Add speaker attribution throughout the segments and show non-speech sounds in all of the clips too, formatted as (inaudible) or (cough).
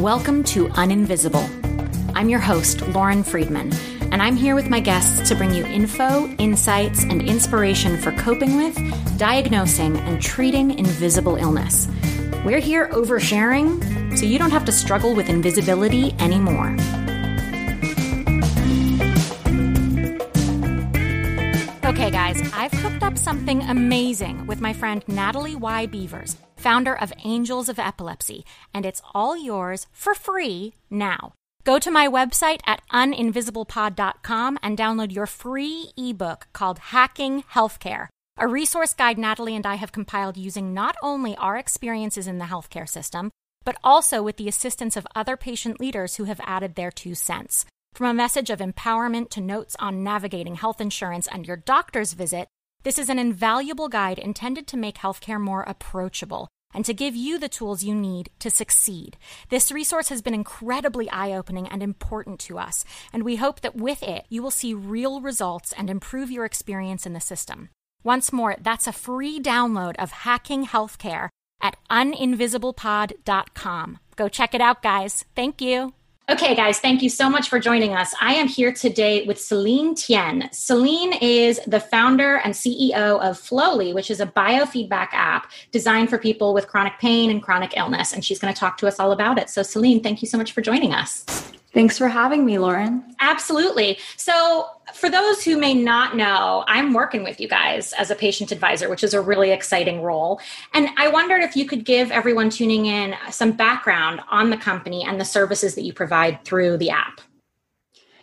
Speaker 1: Welcome to Uninvisible. I'm your host, Lauren Friedman, and I'm here with my guests to bring you info, insights, and inspiration for coping with, diagnosing, and treating invisible illness. We're here oversharing so you don't have to struggle with invisibility anymore. Okay, guys, I've cooked up something amazing with my friend Natalie Y. Beavers, founder of Angels of Epilepsy, and it's all yours for free now. Go to my website at uninvisiblepod.com and download your free ebook called Hacking Healthcare, a resource guide Natalie and I have compiled using not only our experiences in the healthcare system, but also with the assistance of other patient leaders who have added their two cents. From a message of empowerment to notes on navigating health insurance and your doctor's visit, this is an invaluable guide intended to make healthcare more approachable and to give you the tools you need to succeed. This resource has been incredibly eye opening and important to us, and we hope that with it, you will see real results and improve your experience in the system. Once more, that's a free download of Hacking Healthcare at uninvisiblepod.com. Go check it out, guys. Thank you. Okay, guys, thank you so much for joining us. I am here today with Celine Tien. Celine is the founder and CEO of Flowly, which is a biofeedback app designed for people with chronic pain and chronic illness. And she's going to talk to us all about it. So, Celine, thank you so much for joining us.
Speaker 2: Thanks for having me, Lauren.
Speaker 1: Absolutely. So, for those who may not know, I'm working with you guys as a patient advisor, which is a really exciting role. And I wondered if you could give everyone tuning in some background on the company and the services that you provide through the app.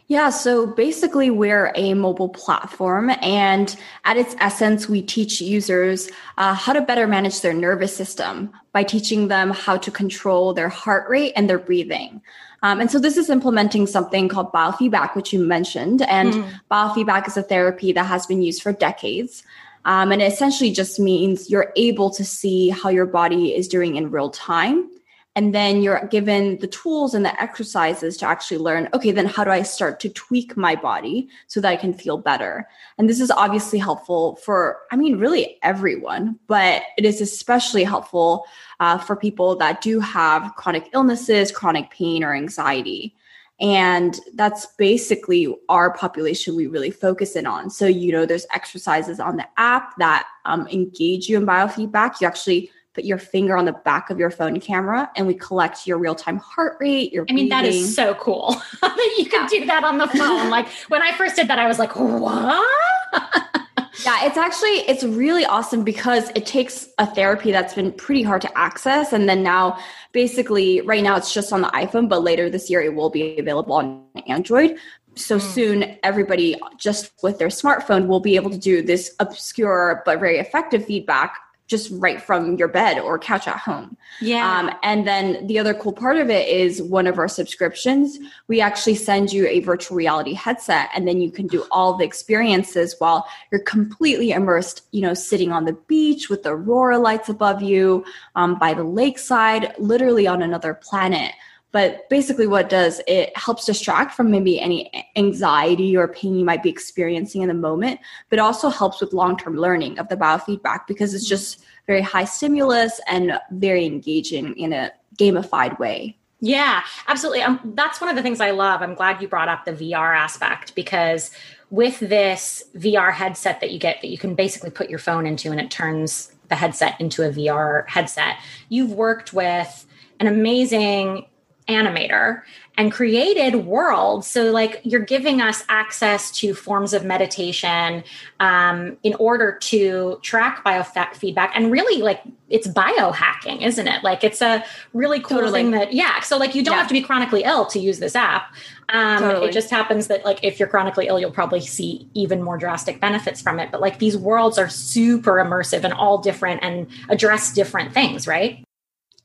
Speaker 2: Yeah, so basically, we're a mobile platform, and at its essence, we teach users uh, how to better manage their nervous system by teaching them how to control their heart rate and their breathing. Um, and so this is implementing something called biofeedback, which you mentioned. And mm. biofeedback is a therapy that has been used for decades. Um, and it essentially just means you're able to see how your body is doing in real time and then you're given the tools and the exercises to actually learn okay then how do i start to tweak my body so that i can feel better? And this is obviously helpful for i mean really everyone but it is especially helpful uh, for people that do have chronic illnesses chronic pain or anxiety. And that's basically our population we really focus in on. So you know there's exercises on the app that um, engage you in biofeedback. You actually put your finger on the back of your phone camera and we collect your real-time heart rate your
Speaker 1: i mean that is so cool. That (laughs) you can do that on the phone. Like when i first did that i was like what?
Speaker 2: Yeah it's actually it's really awesome because it takes a therapy that's been pretty hard to access. And then now basically right now it's just on the iphone but later this year it will be available on android. So mm. soon everybody just with their smartphone will be able to do this obscure but very effective feedback just right from your bed or couch at home.
Speaker 1: Yeah. Um,
Speaker 2: and then the other cool part of it is one of our subscriptions, we actually send you a virtual reality headset and then you can do all the experiences while you're completely immersed, you know, sitting on the beach with the aurora lights above you, um, by the lakeside, literally on another planet. But basically, what it does, it helps distract from maybe any anxiety or pain you might be experiencing in the moment, but also helps with long term learning of the biofeedback because it's just very high stimulus and very engaging in a gamified way.
Speaker 1: Yeah, absolutely. Um, that's one of the things I love. I'm glad you brought up the VR aspect because with this VR headset that you get, that you can basically put your phone into and it turns the headset into a VR headset, you've worked with an amazing animator and created worlds. So, like, you're giving us access to forms of meditation um, in order to track biofeedback. And really, like, it's biohacking, isn't it? Like, it's a really cool totally. thing that, yeah. So, like, you don't yeah. have to be chronically ill to use this app. Um, totally. It just happens that, like, if you're chronically ill, you'll probably see even more drastic benefits from it. But, like, these worlds are super immersive and all different and address different things, right?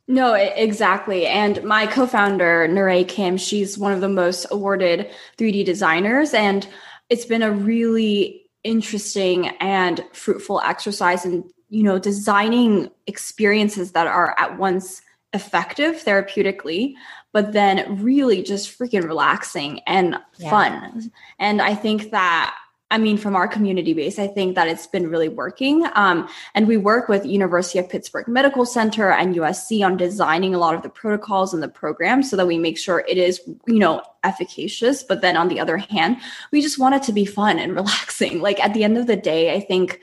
Speaker 2: No, exactly. And my co-founder, Nure Kim, she's one of the most awarded 3D designers. And it's been a really interesting and fruitful exercise in, you know, designing experiences that are at once effective therapeutically, but then really just freaking relaxing and yeah. fun. And I think that I mean, from our community base, I think that it's been really working. Um, and we work with University of Pittsburgh Medical Center and USC on designing a lot of the protocols and the programs so that we make sure it is, you know, efficacious. But then on the other hand, we just want it to be fun and (laughs) relaxing. Like at the end of the day, I think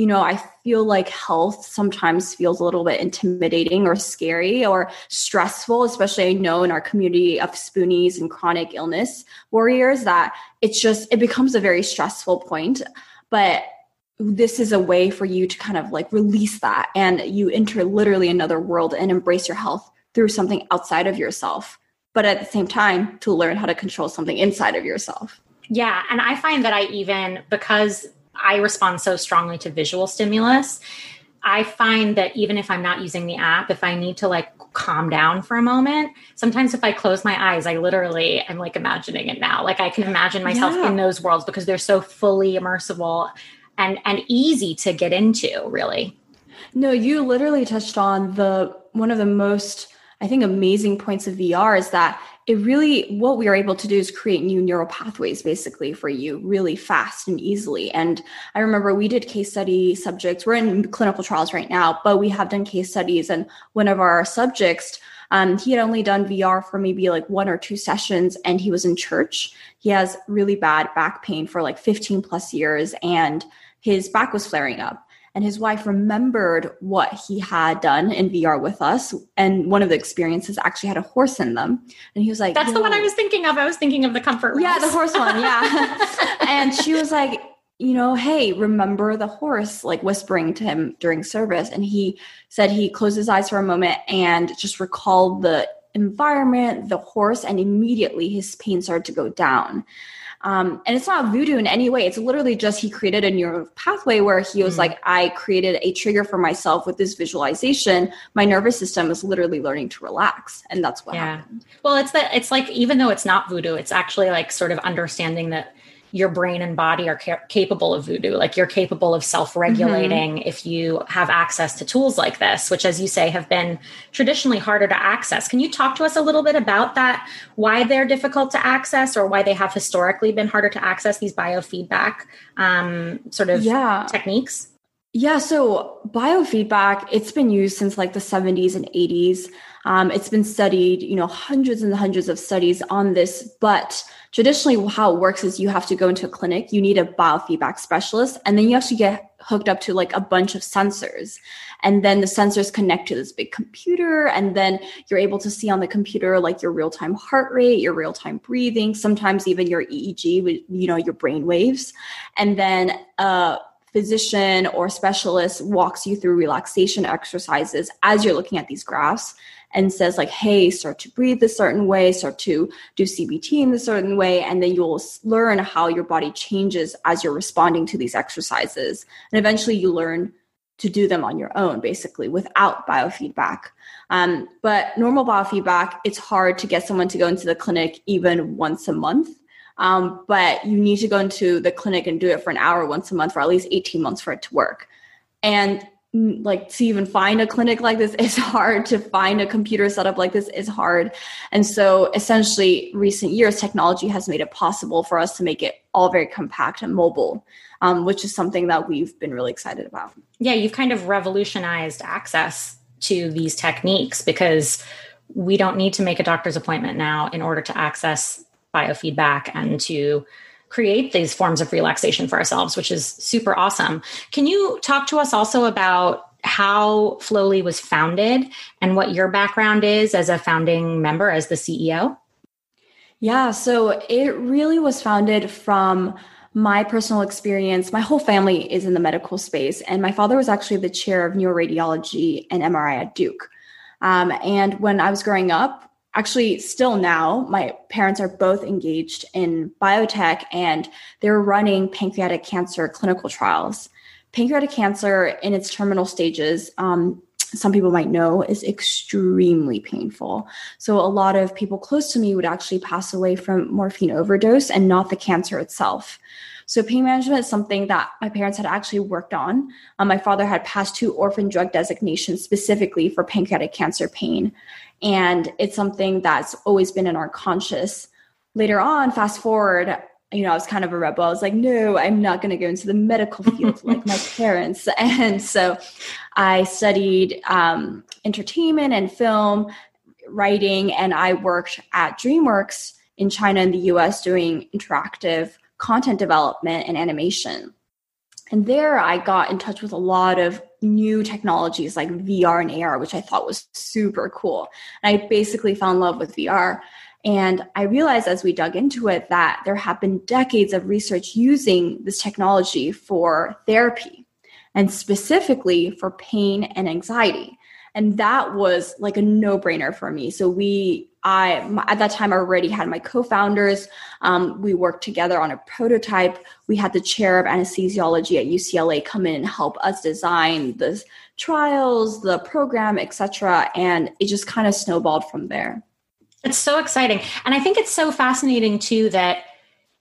Speaker 2: you know, I feel like health sometimes feels a little bit intimidating or scary or stressful, especially I know in our community of spoonies and chronic illness warriors that it's just, it becomes a very stressful point. But this is a way for you to kind of like release that and you enter literally another world and embrace your health through something outside of yourself. But at the same time, to learn how to control something inside of yourself.
Speaker 1: Yeah. And I find that I even, because I respond so strongly to visual stimulus. I find that even if I'm not using the app, if I need to like calm down for a moment, sometimes if I close my eyes, I literally am like imagining it now. Like I can imagine myself yeah. in those worlds because they're so fully immersible and and easy to get into, really.
Speaker 2: No, you literally touched on the one of the most I think amazing points of VR is that it really what we are able to do is create new neural pathways basically for you really fast and easily. And i remember we did case study subjects. We're in clinical trials right now but we have done case studies. And one of our subjects um, he had only done vr for maybe like one or two sessions and he was in church. He has really bad back pain for like 15 plus years and his back was flaring up and his wife remembered what he had done in VR with us. And one of the experiences actually had a horse in them. And he was like,
Speaker 1: That's the one I was thinking of. I was thinking of the comfort
Speaker 2: Yeah, the horse one. Yeah. (laughs) (laughs) and she was like, you know, hey, remember the horse, like whispering to him during service. And he said he closed his eyes for a moment and just recalled the environment, the horse, and immediately his pain started to go down. Um, and it's not voodoo in any way. It's literally just he created a neural pathway where he was mm like, I created a trigger for myself with this visualization. My nervous system is literally learning to relax. And that's what yeah. happened.
Speaker 1: Well, it's that it's like, even though it's not voodoo, it's actually like sort of understanding that your brain and body are ca- capable of voodoo. Like you're capable of self regulating mm-hmm. if you have access to tools like this, which, as you say, have been traditionally harder to access. Can you talk to us a little bit about that? Why they're difficult to access, or why they have historically been harder to access these biofeedback um, sort of yeah. techniques?
Speaker 2: Yeah, so biofeedback, it's been used since like the 70s and 80s. Um, it's been studied, you know, hundreds and hundreds of studies on this, but traditionally how it works is you have to go into a clinic you need a biofeedback specialist and then you actually get hooked up to like a bunch of sensors. And then the sensors connect to this big computer and then you're able to see on the computer like your real-time heart rate your real-time breathing sometimes even your eeg you know your brain waves. And then a physician or specialist walks you through relaxation exercises as you're looking at these graphs and says like hey start to breathe a certain way start to do cbt in a certain way and then you'll learn how your body changes as you're responding to these exercises. And eventually you learn to do them on your own basically without biofeedback. Um, but normal biofeedback it's hard to get someone to go into the clinic even once a month. Um, but you need to go into the clinic and do it for an hour once a month for at least 18 months for it to work. And like to even find a clinic like this is (laughs) hard. To find a computer setup like this is hard. And so essentially recent years technology has made it possible for us to make it all very compact and mobile um, which is something that we've been really excited about.
Speaker 1: Yeah you've kind of revolutionized access to these techniques because we don't need to make a doctor's appointment now in order to access biofeedback and to create these forms of relaxation for ourselves, which is super awesome. Can you talk to us also about how Flowly was founded and what your background is as a founding member, as the CEO?
Speaker 2: Yeah, so it really was founded from my personal experience. My whole family is in the medical space, and my father was actually the chair of neuroradiology and MRI at Duke. Um, and when I was growing up, actually, still now, my parents are both engaged in biotech and they're running pancreatic cancer clinical trials. Pancreatic cancer in its terminal stages, um, some people might know, is extremely painful. So, a lot of people close to me would actually pass away from morphine overdose and not the cancer itself. So, pain management is something that my parents had actually worked on. Um, my father had passed two orphan drug designations specifically for pancreatic cancer pain. And it's something that's always been in our conscious. Later on, fast forward, you know, I was kind of a rebel. I was like, no, I'm not going to go into the medical (laughs) field like my parents. (laughs) And so I studied um, entertainment and film writing, and I worked at DreamWorks in China and the US doing interactive content development and animation. And there I got in touch with a lot of new technologies like VR and AR, which I thought was super cool. And I basically fell in love with VR. And I realized as we dug into it that there have been decades of research using this technology for therapy and specifically for pain and anxiety. And that was like a no brainer for me. So we I at that time already had my co-founders. Um, we worked together on a prototype. We had the chair of anesthesiology at UCLA come in and help us design the trials, the program, etc. And it just kind of snowballed from there.
Speaker 1: It's so exciting. And I think it's so fascinating too that,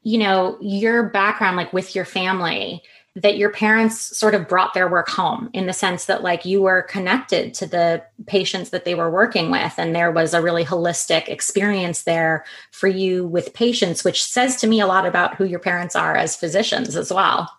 Speaker 1: you know, your background, like with your family, that your parents sort of brought their work home in the sense that like you were connected to the patients that they were working with and there was a really holistic experience there for you with patients which says to me a lot about who your parents are as physicians as well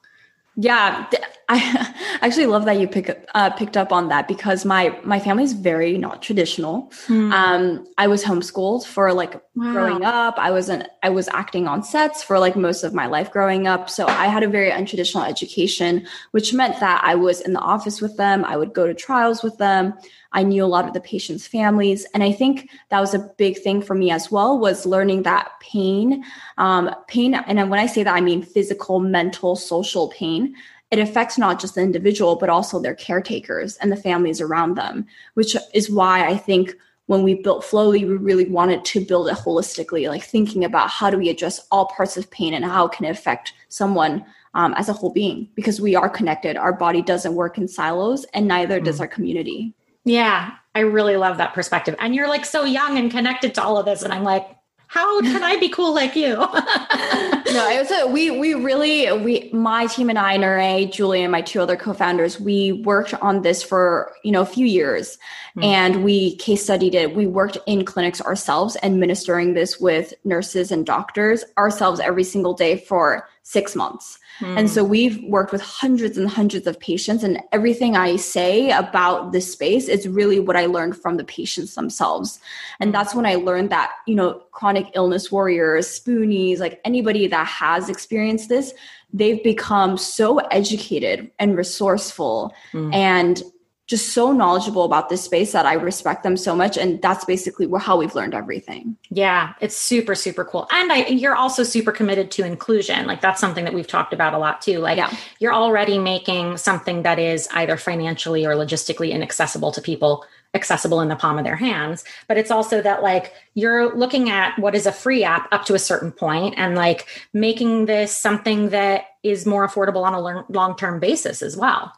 Speaker 2: yeah, (laughs) I actually love that you pick uh, picked up on that because my my family is very not traditional. Mm. Um, I was homeschooled for like wow. growing up. I wasn't. I was acting on sets for like most of my life growing up. So I had a very untraditional education, which meant that I was in the office with them. I would go to trials with them. I knew a lot of the patients' families. And I think that was a big thing for me as well was learning that pain, um, pain. And when I say that, I mean physical, mental, social pain. It affects not just the individual, but also their caretakers and the families around them, which is why I think when we built Flowly, we really wanted to build it holistically, like thinking about how do we address all parts of pain and how can it affect someone um, as a whole being because we are connected. Our body doesn't work in silos, and neither mm. does our community.
Speaker 1: Yeah, I really love that perspective. And you're like so young and connected to all of this. And I'm like, how can I be cool like you? (laughs) no,
Speaker 2: it was a, we we really we my team and I, Nure, Julia, and my two other co-founders, we worked on this for you know a few years, mm-hmm. and we case studied it. We worked in clinics ourselves, administering this with nurses and doctors ourselves every single day for six months. And so we've worked with hundreds and hundreds of patients, and everything I say about this space is really what I learned from the patients themselves. And hmm. that's when I learned that, you know, chronic illness warriors, spoonies, like anybody that has experienced this, they've become so educated and resourceful mm. and just so knowledgeable about this space that I respect them so much. And that's basically how we've learned everything.
Speaker 1: Yeah, it's super, super cool. And I, you're also super committed to inclusion. Like that's something that we've talked about a lot too. Like yeah. you're already making something that is either financially or logistically inaccessible to people accessible in the palm of their hands but it's also that like you're looking at what is a free app up to a certain point and like making this something that is more affordable on a long-term basis as well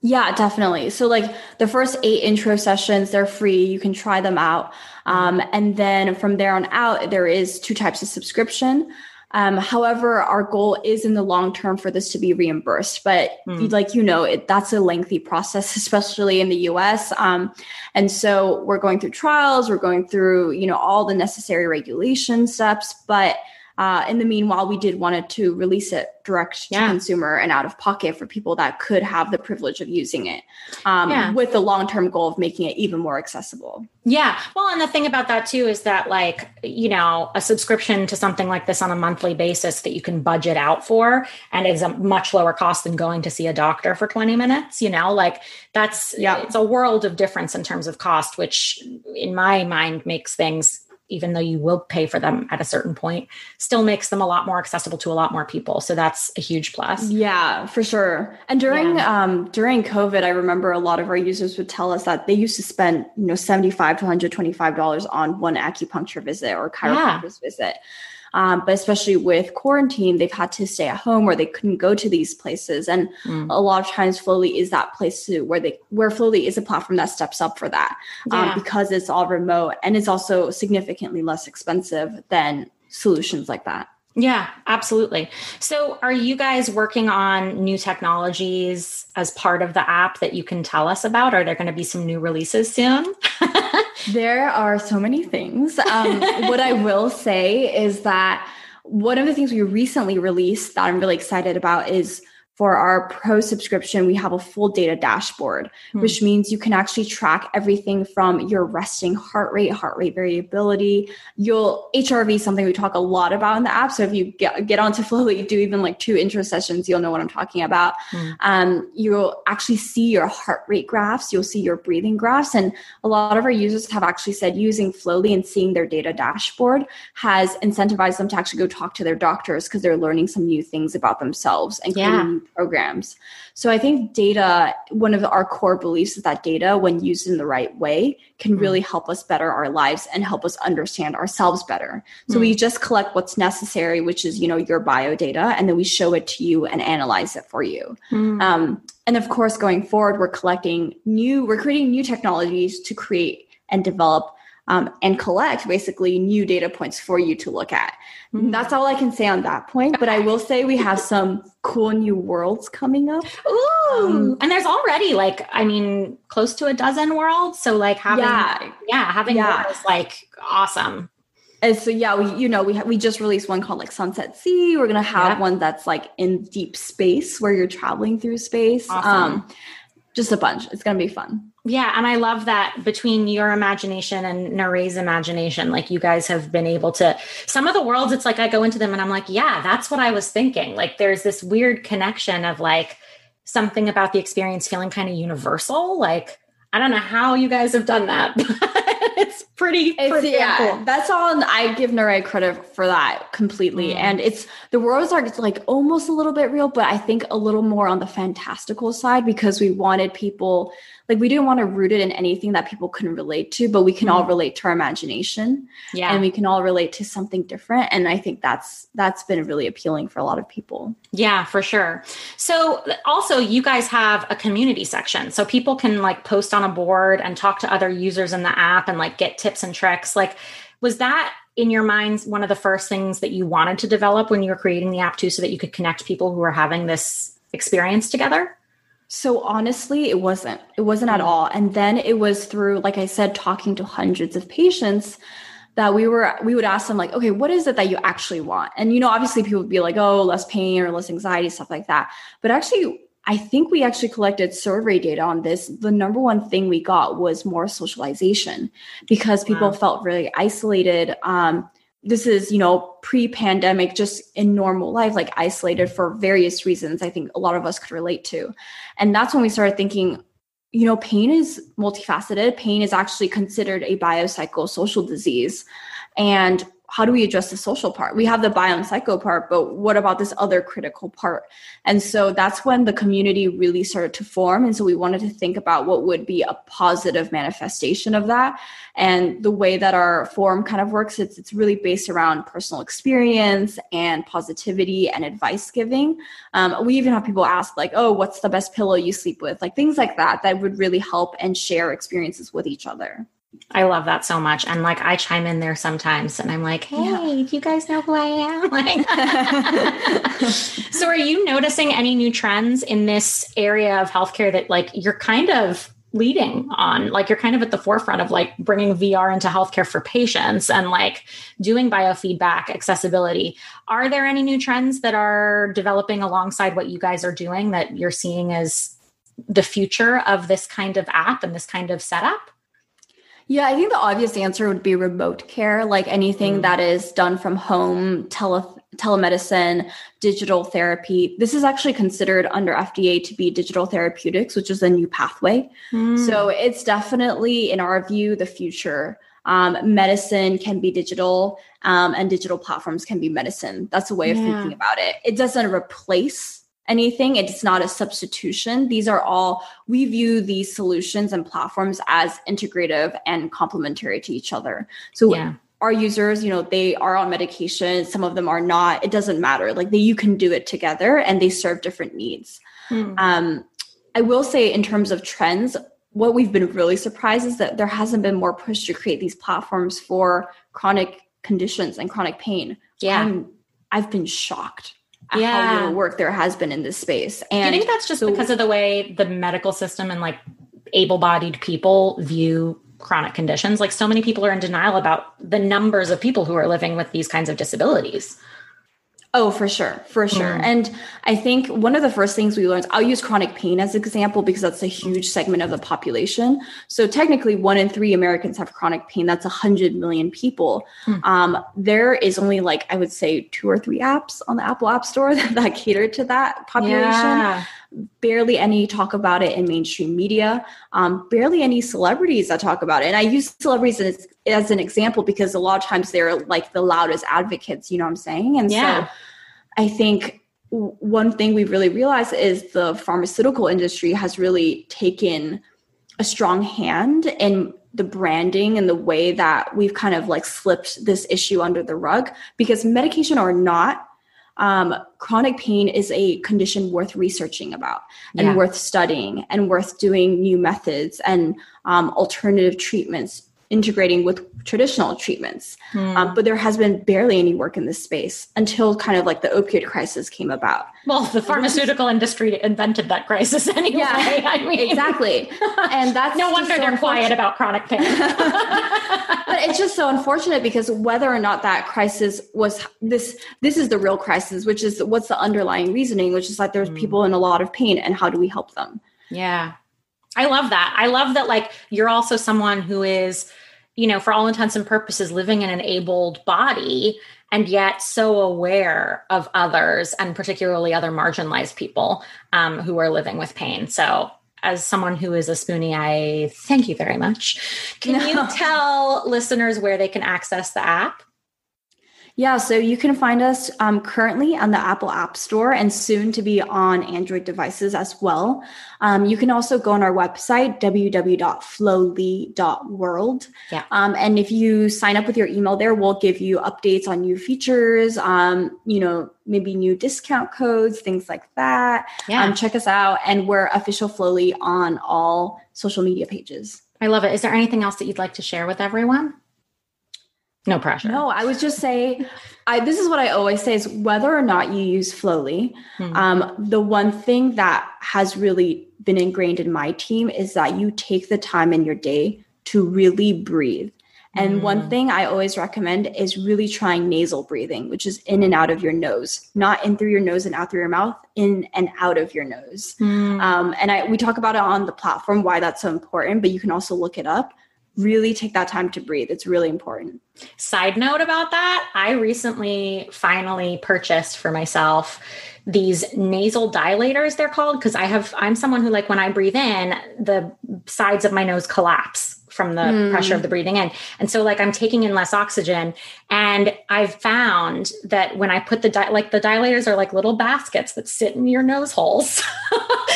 Speaker 2: yeah, definitely. So, like the first eight intro sessions, they're free. You can try them out. Um, and then from there on out, there is two types of subscription. Um, however, our goal is in the long term for this to be reimbursed. But mm. like you know, it, that's a lengthy process, (laughs) especially in the U.S. Um, and so we're going through trials. We're going through you know all the necessary regulation steps. But uh, in the meanwhile, we did wanted to release it direct to yeah. consumer and out of pocket for people that could have the privilege of using it, um, yeah. with the long term goal of making it even more accessible.
Speaker 1: Yeah. Well, and the thing about that too is that, like, you know, a subscription to something like this on a monthly basis that you can budget out for and is a much lower cost than going to see a doctor for 20 minutes, you know, like that's, yeah, it's a world of difference in terms of cost, which in my mind makes things even though you will pay for them at a certain point, still makes them a lot more accessible to a lot more people. So that's a huge plus.
Speaker 2: Yeah, for sure. And during yeah. um, during COVID, I remember a lot of our users would tell us that they used to spend you know seventy five to one hundred twenty five dollars on one acupuncture visit or chiropractor's yeah. visit. Um, but especially with quarantine, they've had to stay at home or they couldn't go to these places. And mm. a lot of times, Flowly is that place to where they where Flowly is a platform that steps up for that um, because it's all remote and it's also significantly less expensive than solutions like that.
Speaker 1: Yeah, absolutely. So, are you guys working on new technologies as part of the app that you can tell us about? Are there going to be some new releases soon? (laughs)
Speaker 2: there are so many things. Um, what I will say is that one of the things we recently released that I'm really excited about is for our pro subscription, we have a full data dashboard, mm. which means you can actually track everything from your resting heart rate, heart rate variability. You'll HRV something we talk a lot about in the app. So if you get, get onto (laughs) Flowly, do even like two intro sessions, you'll know what I'm talking about. Mm. Um, you'll actually see your heart rate graphs. You'll see your breathing graphs. And a lot of our users have actually said using Flowly and seeing their data dashboard has incentivized them to actually go talk to their doctors because they're learning some new things about themselves and yeah programs. So I think data, one of our core beliefs is that data, when used in the right way, can mm. really help us better our lives and help us understand ourselves better. So mm. we just collect what's necessary, which is, you know, your bio data, and then we show it to you and analyze it for you. Mm. Um, and of course, going forward, we're collecting new, we're creating new technologies to create and develop um, and collect basically new data points for you to look at. Mm-hmm. That's all I can say on that point. But I will say we have some cool new worlds coming up.
Speaker 1: Ooh, um, and there's already like, I mean, close to a dozen worlds. So like having, yeah, yeah having yeah. is like awesome.
Speaker 2: And so yeah, we you know we ha- we just released one called like Sunset Sea. We're gonna have yeah. one that's like in deep space where you're traveling through space. Awesome. Um, just a bunch. It's gonna be fun.
Speaker 1: Yeah, and I love that between your imagination and Nare's imagination, like you guys have been able to some of the worlds, it's like I go into them and I'm like, yeah, that's what I was thinking. Like there's this weird connection of like something about the experience feeling kind of universal. Like, I don't know how you guys have done that. (laughs) but it's pretty, pretty
Speaker 2: yeah, cool. That's all. I give Nare credit for that completely. Mm. And it's the worlds are like almost a little bit real, but I think a little more on the fantastical side because we wanted people like we didn't want to root it in anything that people couldn't relate to, but we can all mm-hmm. relate to our imagination. Yeah. And we can all relate to something different. And I think that's that's been really appealing for a lot of people.
Speaker 1: Yeah, for sure. So also you guys have a community section. So people can like post on a board and talk to other users in the app and like get tips and tricks. Like was that in your minds one of the first things that you wanted to develop when you were creating the app too so that you could connect people who are having this experience together?
Speaker 2: So honestly, it wasn't. It wasn't at mm. all. And then it was through, like I said, talking to hundreds of patients that we were we would ask them like, okay, what is it that you actually want? And you know, obviously people would be like, oh, less pain or less anxiety, stuff like that. But actually, I think we actually collected survey data on this. The number one thing we got was more socialization because people wow. felt really isolated. Um, this is you know pre-pandemic just in normal life like isolated for various reasons i think a lot of us could relate to. And that's when we started thinking you know pain is multifaceted. Pain is actually considered a biopsychosocial disease. And how do we address the social part? We have the bio and psycho part, but what about this other critical part? And so that's when the community really started to form. And so we wanted to think about what would be a positive manifestation of that. And the way that our forum kind of works, it's, it's really based around personal experience and positivity and advice giving. Um, we even have people ask, like, oh, what's the best pillow you sleep with? Like things like that, that would really help and share experiences with each other.
Speaker 1: I love that so much. And like I chime in there sometimes and I'm like, hey, yeah. do you guys know who I am? (laughs) Like (laughs) So are you noticing any new trends in this area of healthcare that like you're kind of leading on like you're kind of at the forefront of like bringing vr into healthcare for patients and like doing biofeedback accessibility are there any new trends that are developing alongside what you guys are doing that you're seeing as the future of this kind of app and this kind of setup
Speaker 2: yeah, I think the obvious answer would be remote care, like anything mm. that is done from home, tele- telemedicine, digital therapy. This is actually considered under FDA to be digital therapeutics, which is a new pathway. Mm. So it's definitely, in our view, the future. Um, medicine can be digital, um, and digital platforms can be medicine. That's a way of yeah. thinking about it. It doesn't replace anything. It's not a substitution. These are all, we view these solutions and platforms as integrative and complementary to each other. So, yeah. Our users, you know, they are on medication. Some of them are not. It doesn't matter. Like they, you can do it together, and they serve different needs. Mm. Um, I will say, in terms of trends, what we've been really surprised is that there hasn't been more push to create these platforms for chronic conditions and chronic pain.
Speaker 1: Yeah. I'm,
Speaker 2: I've been shocked yeah. how little work there has been in this space.
Speaker 1: And Do you think that's just so, because of the way the medical system and like able-bodied people view chronic conditions? Like so many people are in denial about the numbers of people who are living with these kinds of disabilities.
Speaker 2: Oh, for sure, for sure. Mm. And I think one of the first things we learned, I'll use chronic pain as an example because that's a huge segment of the population. So technically, one in three Americans have chronic pain. That's a 100 million people. Mm. Um, there is only like, I would say, two or three apps on the Apple App Store (laughs) that, that cater to that population. Yeah. Barely any talk about it in mainstream media. Um, barely any celebrities that talk about it. And I use celebrities as, as an example because a lot of times they're like the loudest advocates, you know what I'm saying? And yeah. so I think one thing we've really realized is the pharmaceutical industry has really taken a strong hand in the branding and the way that we've kind of like slipped this issue under the rug because medication or not um, chronic pain is a condition worth researching about and yeah. worth studying and worth doing new methods and um, alternative treatments integrating with traditional treatments. Mm. Um, but there has been barely any work in this space until kind of like the opioid crisis came about.
Speaker 1: Well, the pharmaceutical (laughs) industry invented that crisis (laughs) anyway. Yeah, I
Speaker 2: mean, exactly. And that's
Speaker 1: no wonder so they're quiet about chronic pain. (laughs)
Speaker 2: but it's just so unfortunate because whether or not that crisis was this, this is the real crisis, which is what's the underlying reasoning, which is like there's mm. people in a lot of pain and how do we help them?
Speaker 1: Yeah. I love that. I love that like you're also someone who is, you know, for all intents and purposes living in an abled body and yet so aware of others and particularly other marginalized people um, who are living with pain. So as someone who is a spoonie, I thank you very much. Can no. you tell listeners where they can access the app?
Speaker 2: Yeah, so you can find us um, currently on the Apple App Store and soon to be on Android devices as well. Um, you can also go on our website, www.flowly.world.
Speaker 1: Yeah.
Speaker 2: Um, and if you sign up with your email there, we'll give you updates on new features, um, you know, maybe new discount codes, things like that. Yeah. Um, check us out. And we're official Flowly on all social media pages.
Speaker 1: I love it. Is there anything else that you'd like to share with everyone? No pressure.
Speaker 2: No, I would just say, I this is what I always say is whether or not you use Flowly, hmm. um, the one thing that has really been ingrained in my team is that you take the time in your day to really breathe. And mm. one thing I always recommend is really trying nasal breathing, which is in and out of your nose, not in through your nose and out through your mouth, in and out of your nose. Mm. Um, and I, we talk about it on the platform why that's so important, but you can also look it up really take that time to breathe. It's really important.
Speaker 1: Side note about that, I recently finally purchased for myself these nasal dilators they're called because I have I'm someone who like when I breathe in, the sides of my nose collapse from the mm. pressure of the breathing in. And so like I'm taking in less oxygen and I've found that when I put the di- like the dilators are like little baskets that sit in your nose holes.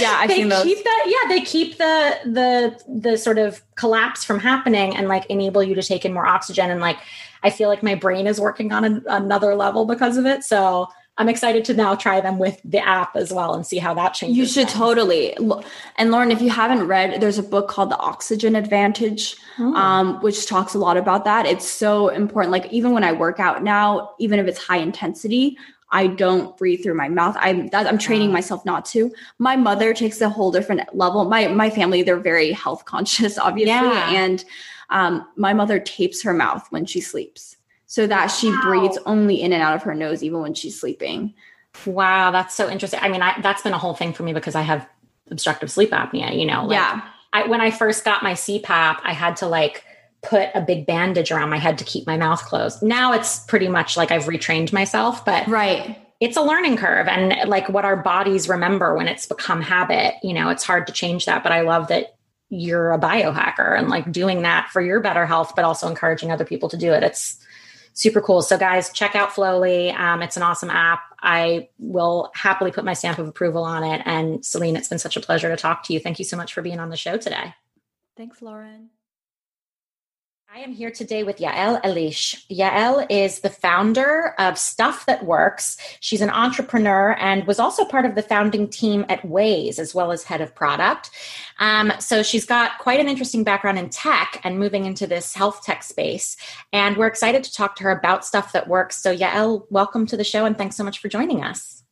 Speaker 2: Yeah, I've (laughs) seen those.
Speaker 1: Keep that yeah, they keep the the the sort of collapse from happening and like enable you to take in more oxygen and like I feel like my brain is working on another level because of it. So I'm excited to now try them with the app as well and see how that changes.
Speaker 2: You should totally. And Lauren, if you haven't read, there's a book called The Oxygen Advantage, oh. um, which talks a lot about that. It's so important. Like even when I work out now, even if it's high intensity, I don't breathe through my mouth. I'm that, I'm training myself not to. My mother takes a whole different level. My my family they're very health conscious, (laughs) obviously, yeah. and um, my mother tapes her mouth when she sleeps so that she wow. breathes only in and out of her nose even when she's sleeping.
Speaker 1: Wow, that's so interesting. I mean, I, that's been a whole thing for me because I have obstructive sleep apnea. You know,
Speaker 2: like, yeah.
Speaker 1: I, when I first got my CPAP, I had to like put a big bandage around my head to keep my mouth closed. Now it's pretty much like I've retrained myself, but
Speaker 2: right.
Speaker 1: It's a learning curve and like what our bodies remember when it's become habit, you know, it's hard to change that, but I love that you're a biohacker and like doing that for your better health but also encouraging other people to do it. It's super cool. So guys, check out Flowly. Um, it's an awesome app. I will happily put my stamp of approval on it. And Celine, it's been such a pleasure to talk to you. Thank you so much for being on the show today.
Speaker 2: Thanks, Lauren.
Speaker 1: I am here today with Yael Elish. Yael is the founder of Stuff That Works. She's an entrepreneur and was also part of the founding team at Waze, as well as head of product. Um, so she's got quite an interesting background in tech and moving into this health tech space. And we're excited to talk to her about Stuff That Works. So, Yael, welcome to the show and thanks so much for joining us.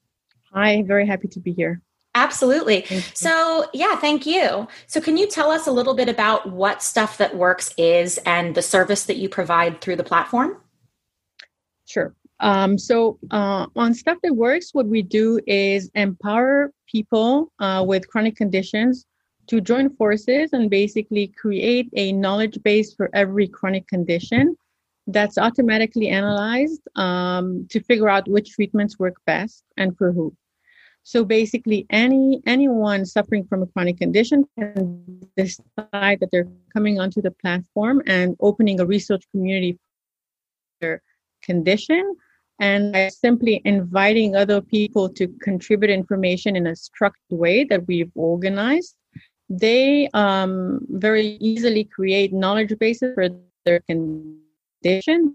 Speaker 3: Hi, very happy to be here.
Speaker 1: Absolutely. So, yeah, thank you. So, can you tell us a little bit about what Stuff That Works is and the service that you provide through the platform?
Speaker 3: Sure. Um, so, uh, on Stuff That Works, what we do is empower people uh, with chronic conditions to join forces and basically create a knowledge base for every chronic condition that's automatically analyzed um, to figure out which treatments work best and for who. So basically, any anyone suffering from a chronic condition can decide that they're coming onto the platform and opening a research community for their condition, and by simply inviting other people to contribute information in a structured way that we've organized, they um, very easily create knowledge bases for their condition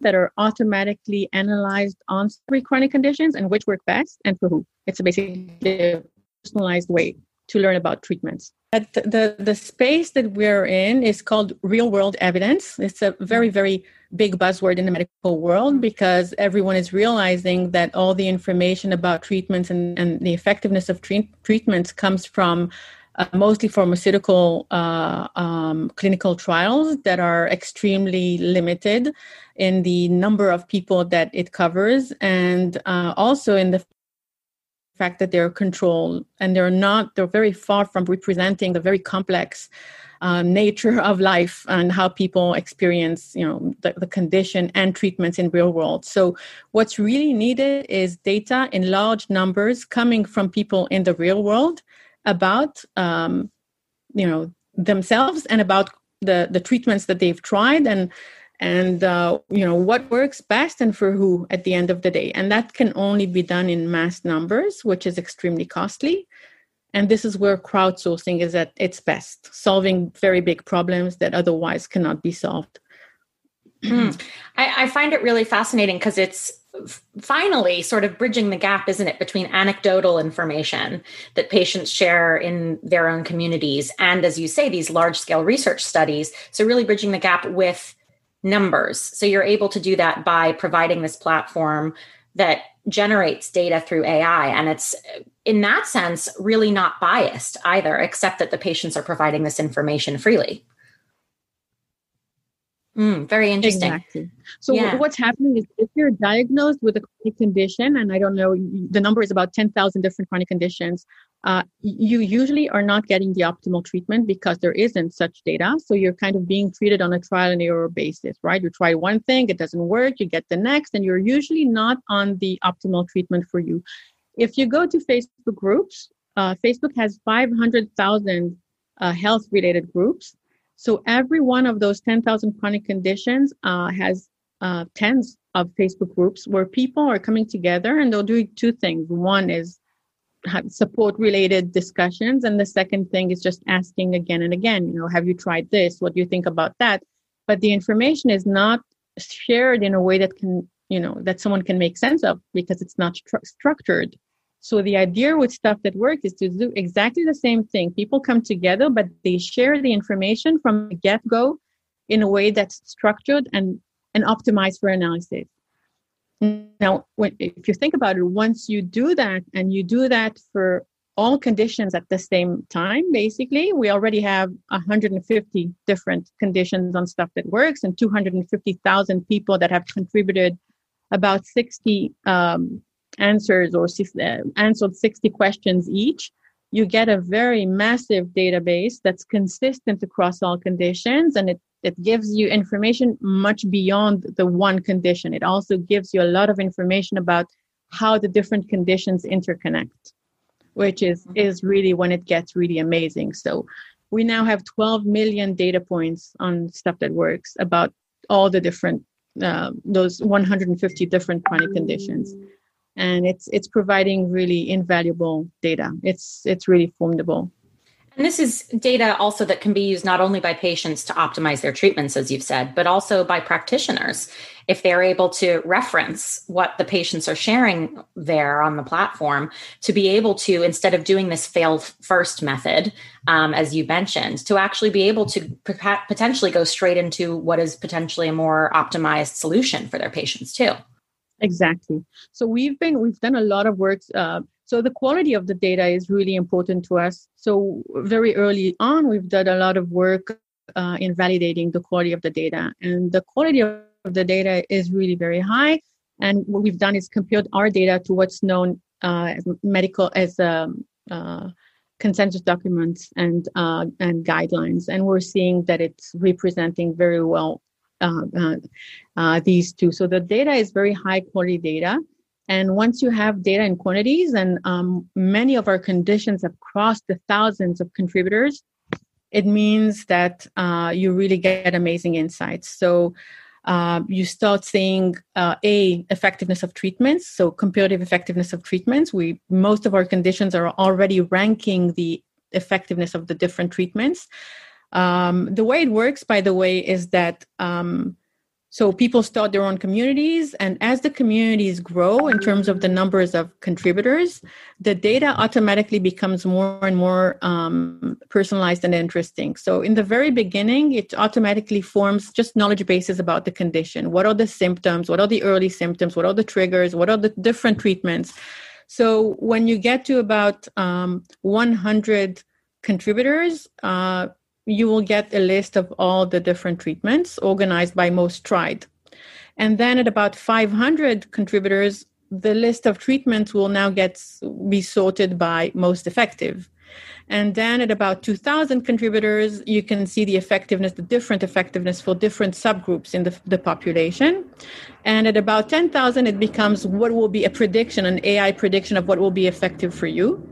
Speaker 3: that are automatically analyzed on three chronic conditions and which work best and for who. It's a basically a personalized way to learn about treatments. But the, the space that we're in is called real world evidence. It's a very, very big buzzword in the medical world because everyone is realizing that all the information about treatments and, and the effectiveness of treat, treatments comes from uh, mostly pharmaceutical uh, um, clinical trials that are extremely limited in the number of people that it covers and uh, also in the fact that they're controlled and they're not they're very far from representing the very complex uh, nature of life and how people experience you know the, the, condition and treatments in real world. So what's really needed is data in large numbers coming from people in the real world about um, you know themselves and about the the treatments that they've tried and and uh, you know what works best and for who at the end of the day. And that can only be done in mass numbers which is extremely costly. And this is where crowdsourcing is at its best solving very big problems that otherwise cannot be solved.
Speaker 1: Mm. I, I find it really fascinating because it's finally sort of bridging the gap, isn't it, between anecdotal information that patients share in their own communities and, as you say, these large scale research studies. So, really bridging the gap with numbers. So, you're able to do that by providing this platform that generates data through AI. And it's, in that sense, really not biased either, except that the patients are providing this information freely. Mm, very interesting.
Speaker 3: Exactly. So yeah. what's happening is if you're diagnosed with a chronic condition, and I don't know, the number is about 10,000 different chronic conditions, uh, you usually are not getting the optimal treatment because there isn't such data. So you're kind of being treated on a trial and error basis, right? You try one thing, it doesn't work, you get the next, and you're usually not on the optimal treatment for you. If you go to Facebook groups, uh, Facebook has 500,000 uh, health related groups so every one of those 10,000 chronic conditions uh, has uh, tens of Facebook groups where people are coming together and they'll do two things. One is support related discussions. And the second thing is just asking again and again, you know, have you tried this? What do you think about that? But the information is not shared in a way that can, you know, that someone can make sense of because it's not stru- structured. So the idea with stuff that works is to do exactly the same thing. People come together, but they share the information from the get-go in a way that's structured and, and optimized for analysis. now, when, if you think about it, once you do that and you do that for all conditions at the same time, basically, we already have 150 different conditions on stuff that works and 250,000 people that have contributed about 60 um, answers or uh, answered 60 questions each. You get a very massive database that's consistent across all conditions and it it gives you information much beyond the one condition. It also gives you a lot of information about how the different conditions interconnect, which is mm-hmm. is really when it gets really amazing. So we now have 12 million data points on stuff that works about all the different uh, those 150 different chronic conditions and it's it's providing really invaluable data it's it's really formidable
Speaker 1: and this is data also that can be used not only by patients to optimize their treatments, as you've said, but also by practitioners. If they're able to reference what the patients are sharing there on the platform, to be able to, instead of doing this fail first method, um, as you mentioned, to actually be able to potentially go straight into what is potentially a more optimized solution for their patients, too.
Speaker 3: Exactly. So we've been we've done a lot of work. Uh, so the quality of the data is really important to us. So very early on, we've done a lot of work uh, in validating the quality of the data, and the quality of the data is really very high. And what we've done is compared our data to what's known uh, as medical as um, uh, consensus documents and uh, and guidelines, and we're seeing that it's representing very well these two. So the data is very high quality data. And once you have data in quantities, and um, many of our conditions have crossed the thousands of contributors, it means that uh, you really get amazing insights. So uh, you start seeing uh, a effectiveness of treatments, so comparative effectiveness of treatments. We most of our conditions are already ranking the effectiveness of the different treatments. Um, the way it works, by the way, is that um, so people start their own communities, and as the communities grow in terms of the numbers of contributors, the data automatically becomes more and more um, personalized and interesting. So in the very beginning, it automatically forms just knowledge bases about the condition. What are the symptoms? What are the early symptoms? What are the triggers? What are the different treatments? So when you get to about um, 100 contributors, uh, you will get a list of all the different treatments organized by most tried. And then at about 500 contributors, the list of treatments will now get be sorted by most effective. And then at about 2,000 contributors, you can see the effectiveness, the different effectiveness for different subgroups in the, the population. And at about 10,000, it becomes what will be a prediction, an AI prediction of what will be effective for you.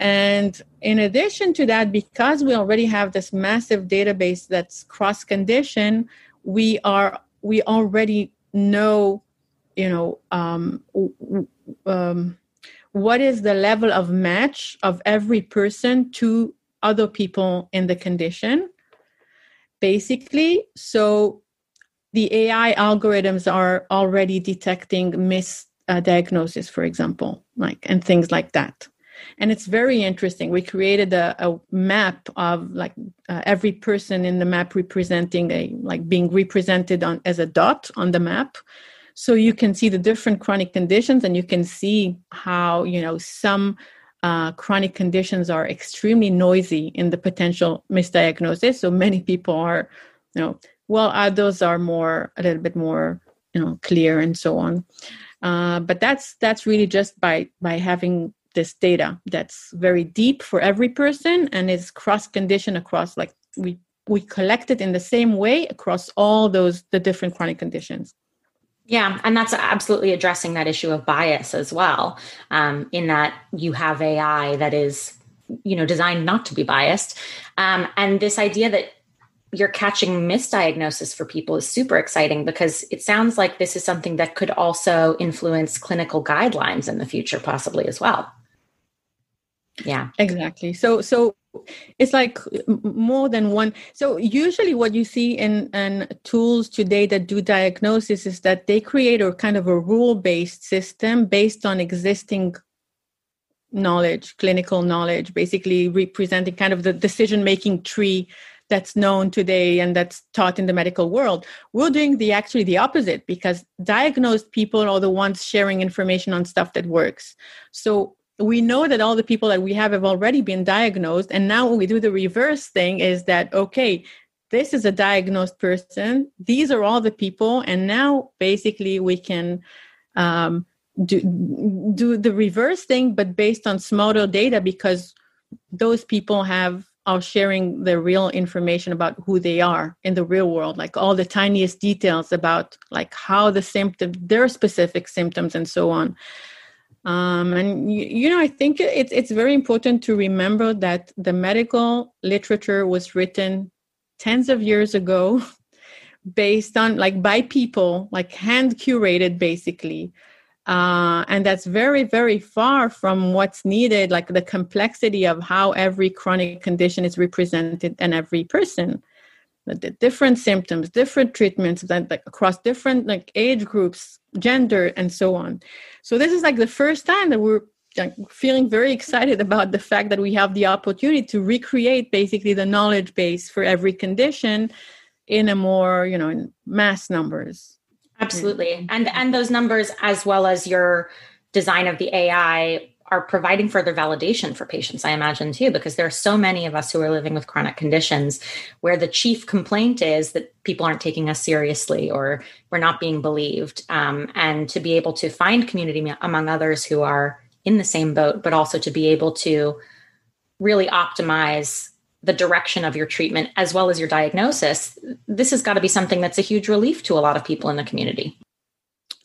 Speaker 3: And in addition to that, because we already have this massive database that's cross condition, we are we already know, you know, um, um, what is the level of match of every person to other people in the condition. Basically, so the AI algorithms are already detecting misdiagnosis, uh, for example, like and things like that and it's very interesting. We created a, a map of like uh, every person in the map representing a like being represented on as a dot on the map. So you can see the different chronic conditions and you can see how you know some uh, chronic conditions are extremely noisy in the potential misdiagnosis. So many people are you know well others are more a little bit more you know clear and so on. Uh, but that's that's really just by by having this data that's very deep for every person and is cross condition across like we we collect it in the same way across all those the different chronic conditions
Speaker 1: yeah, and that's absolutely addressing that issue of bias as well. Um, in that you have AI that is, you know, designed not to be biased, um, and this idea that you're catching misdiagnosis for people is super exciting because it sounds like this is something that could also influence clinical guidelines in the future, possibly as well
Speaker 3: yeah. Exactly. So so it's like more than one. So usually what you see in in tools today that do diagnosis is that they create a kind of a rule based system based on existing knowledge clinical knowledge basically representing kind of the decision making tree that's known today and that's taught in the medical world. We're doing the actually the opposite because diagnosed people are the ones sharing information on stuff that works. So we know that all the people that we have have already been diagnosed and now we do the reverse thing is that okay this is a diagnosed person these are all the people and now basically we can um, do do the reverse thing but based on smarter data because those people have are sharing the real information about who they are in the real world like all the tiniest details about like how the symptom their specific symptoms and so on um, and you, you know i think it's it's very important to remember that the medical literature was written tens of years ago (laughs) based on like by people like hand curated basically. Uh, and that's very very far from what's needed like the complexity of how every chronic condition is represented in every person different symptoms different treatments that like across different like age groups gender and so on. So this is like the first time that we're like, feeling very excited (laughs) about the fact that we have the opportunity to recreate basically the knowledge base for every condition in a more you know in mass numbers.
Speaker 1: Absolutely. And and those numbers as well as your design of the AI are providing further validation for patients, I imagine too, because there are so many of us who are living with chronic conditions where the chief complaint is that people aren't taking us seriously or we're not being believed. Um, and to be able to find community among others who are in the same boat, but also to be able to really optimize the direction of your treatment as well as your diagnosis, this has got to be something that's a huge relief to a lot of people in the community.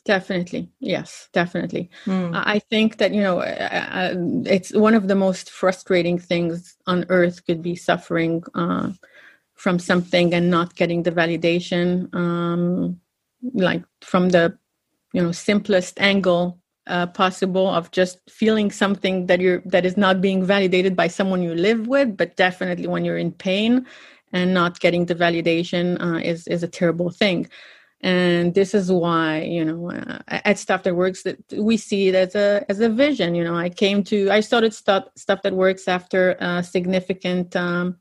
Speaker 3: Definitely. Yes, definitely. Mm. I think that, you know, uh, it's one of the most frustrating things on earth could be suffering uh, from something and not getting the validation, um, like from the, you know, simplest angle uh, possible of just feeling something that you're that is not being validated by someone you live with but definitely when you're in pain and not getting the validation uh, is is a terrible thing and this is why you know uh, at stuff that works that we see it as a as a vision you know. I came to i started stuff stuff that works after a significant um,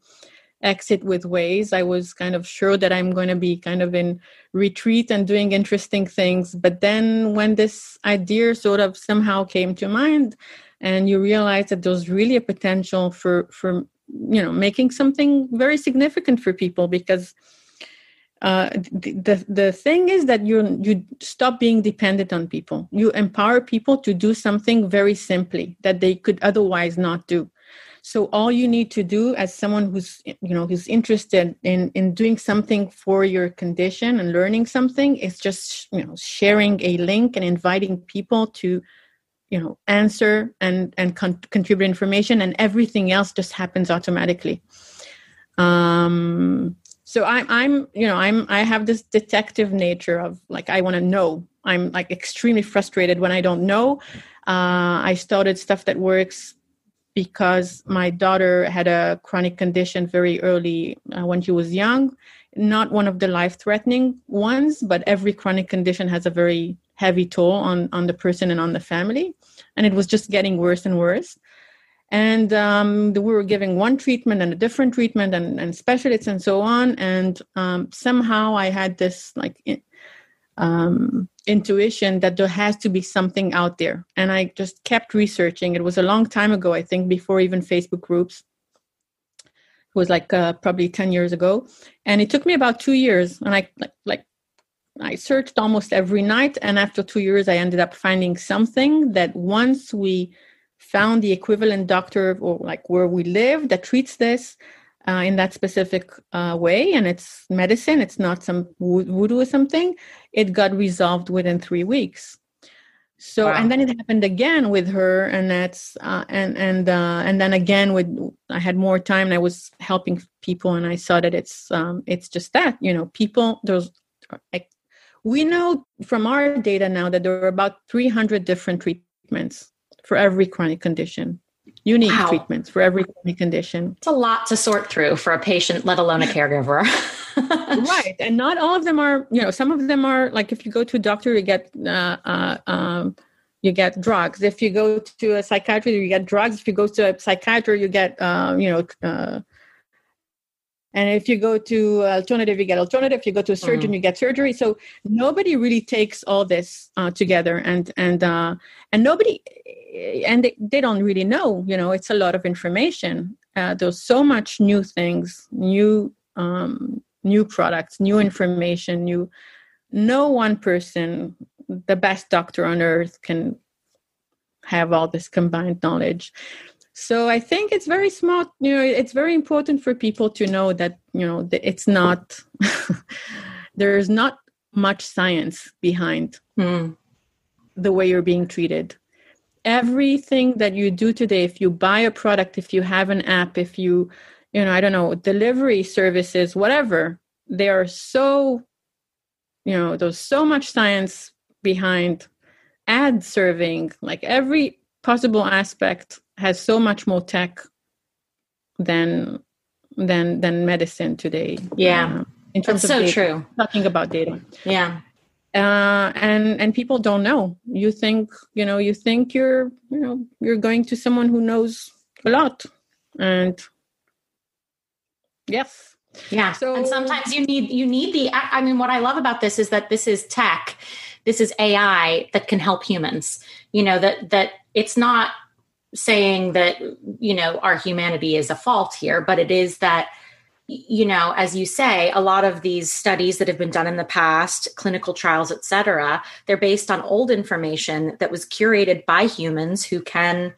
Speaker 3: exit with Waze i was kind of sure that i'm going to be kind of in retreat and doing interesting things. But then when this idea sort of somehow came to mind and you realize that there's really a potential for for you know making something very significant for people because uh, the the thing is that you you stop being dependent on people. You empower people to do something very simply that they could otherwise not do. So all you need to do as someone who's you know who's interested in in doing something for your condition and learning something is just you know sharing a link and inviting people to you know answer and and con- contribute information and everything else just happens automatically. Um so I'm I'm you know I'm I have this detective nature of like I want to know. I'm like extremely frustrated when I don't know. Uh, I started stuff that works because my daughter had a chronic condition very early uh, when she was young not one of the life threatening ones but every chronic condition has a very heavy toll on on the person and on the family and it was just getting worse and worse and um, we were giving one treatment and a different treatment and, and specialists and so on and um, somehow i had this like um, intuition that there has to be something out there. And I just kept researching. It was a long time ago, I think, before even Facebook groups. It was like uh, probably 10 years ago. And it took me about two years. And I like, like I searched almost every night. And after two years, I ended up finding something that once we found the equivalent doctor or like where we live that treats this, uh, in that specific uh, way and it's medicine. It's not some voodoo or something. It got resolved within three weeks. So wow. and then it happened again with her and that's uh, and and uh, and then again with i had more time and i was helping people and i saw that it's um, it's just that you know people there's like we know from our data now that there are about 300 different treatments for every chronic condition unique wow. treatments for every chronic condition.
Speaker 1: It's a lot to sort through for a patient, let alone a caregiver. (laughs)
Speaker 3: right. And not all of them are, you know, some of them are like if you go to a doctor, you get, uh, uh, um, you get drugs. If you go to a psychiatrist, you get drugs. If you go to a psychiatrist, you get, uh, you know, uh, and if you go to alternative you get alternative if you go to a surgeon mm. you get surgery so nobody really takes all this uh, together and and uh, and nobody and they, they don't really know you know it's a lot of information. Uh, there's so much new things new um, new products new information new no one person the best doctor on earth can have all this combined knowledge. So i think it's very smart you know it's very important for people to know that you know it's not (laughs) there's not much science behind mm. the way you're being treated everything that you do today if you buy a product if you have an app if you you know i don't know delivery services whatever they are so you know there's so much science behind ad serving. Like every possible aspect has so much more tech than than than medicine today.
Speaker 1: Yeah. Uh, in terms That's of so
Speaker 3: data,
Speaker 1: true.
Speaker 3: Talking about data.
Speaker 1: Yeah
Speaker 3: uh, and and people don't know. You think you know you think you're you know you're going to someone who knows a lot. And yes.
Speaker 1: Yeah. So and sometimes you need you need the i mean what i love about this is that this is tech. This is ai that can help humans. You know that that it's not saying that you know our humanity is a fault here but it is that you know as you say a lot of these studies that have been done in the past clinical trials et cetera they're based on old information that was curated by humans who can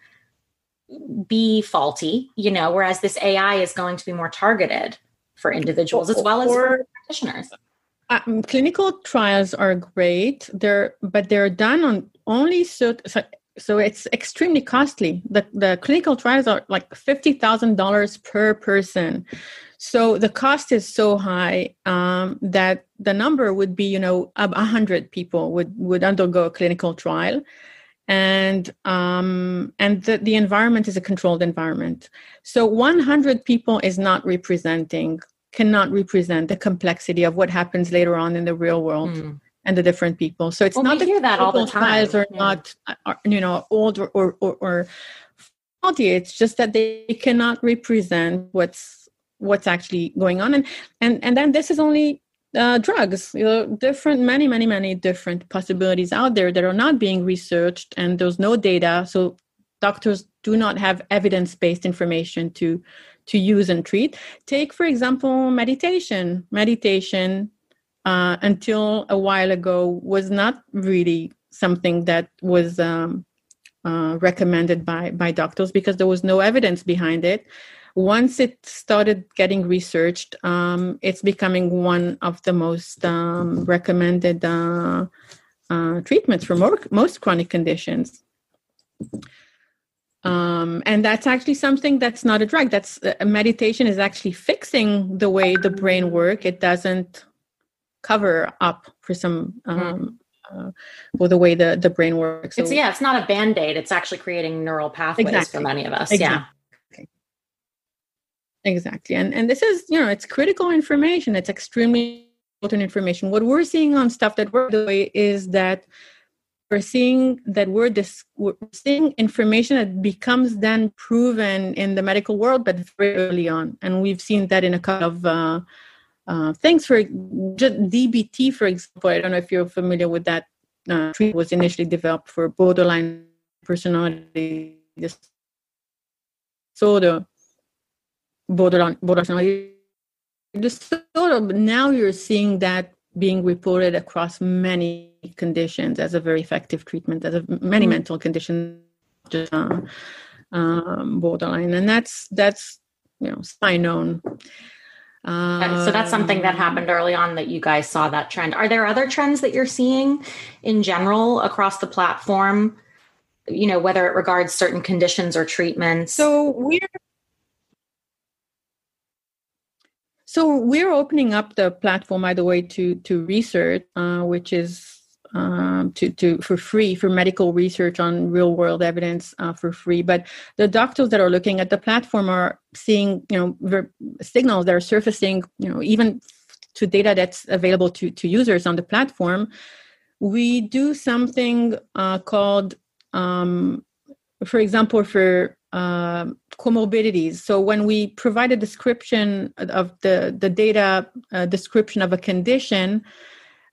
Speaker 1: be faulty you know whereas this ai is going to be more targeted for individuals as well as for practitioners.
Speaker 3: Um, clinical trials are great. They're but they're done on only so, so so it's extremely costly. The the clinical trials are like fifty thousand dollars per person. So the cost is so high um, that the number would be, you know, a hundred people would would undergo a clinical trial, and um, and the, the environment is a controlled environment. So one hundred people is not representing cannot represent the complexity of what happens later on in the real world. Mm and the different people. So it's well, not
Speaker 1: we hear that all the time.
Speaker 3: Files are yeah. not, are, you know, old or, or, or, or faulty. It's just that they cannot represent what's what's actually going on. And and and then this is only uh, drugs. You know, different, many, many, many different possibilities out there that are not being researched, and there's no data. So doctors do not have evidence-based information to to use and treat. Take, for example, meditation. Meditation uh, until a while ago was not really something that was um, uh, recommended by by doctors because there was no evidence behind it. Once it started getting researched, um, it's becoming one of the most um, recommended uh, uh treatments for more, most chronic conditions. Um, and that's actually something that's not a drug. That's uh, meditation is actually fixing the way the brain work. It doesn't cover up for some mm-hmm. um, uh, for the way the the brain works.
Speaker 1: So, it's yeah, it's not a band aid. It's actually creating neural pathways exactly. for many of us. Exactly. Yeah.
Speaker 3: Exactly, and and this is you know it's critical information. It's extremely important information. What we're seeing on stuff that we're doing is that we're seeing that we're, this, we're seeing information that becomes then proven in the medical world, but very early on, and we've seen that in a couple of. Uh, uh, things for just DBT, for example. I don't know if you're familiar with that. Uh, treatment was initially developed for borderline personality disorder, borderline borderline disorder. But now you're seeing that being reported across many conditions as a very effective treatment, as a, many mm-hmm. mental conditions, just uh, um, borderline, and that's that's you know, spy known.
Speaker 1: Um, so that's something that happened early on that you guys saw that trend. Are there other trends that you're seeing in general across the platform? You know, whether it regards certain conditions or treatments.
Speaker 3: So we're so we're opening up the platform, by the way, to to research, uh, which is um, to, to for free for medical research on real world evidence uh, for free. But the doctors that are looking at the platform are seeing you know ver- signals that are surfacing you know even to data that's available to to users on the platform. We do something uh, called, um, for example, for uh, comorbidities. So when we provide a description of the the data uh, description of a condition,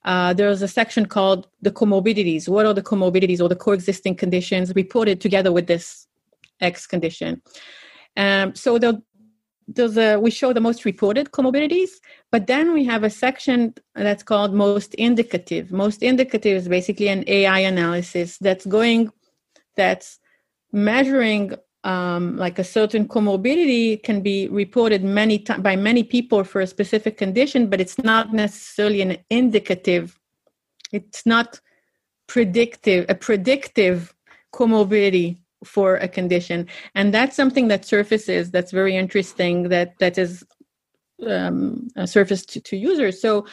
Speaker 3: uh, there's a section called the comorbidities. What are the comorbidities or the coexisting conditions reported together with this X condition? Um, so the, there's a, we show the most reported comorbidities, but then we have a section that's called most indicative. Most indicative is basically an AI analysis that's going, that's measuring um, like a certain comorbidity can be reported many by many people for a specific condition, but it's not necessarily an indicative. It's not predictive, a predictive comorbidity for a condition, and that's something that surfaces. That's very interesting. That that is um, surfaced to, to users. So.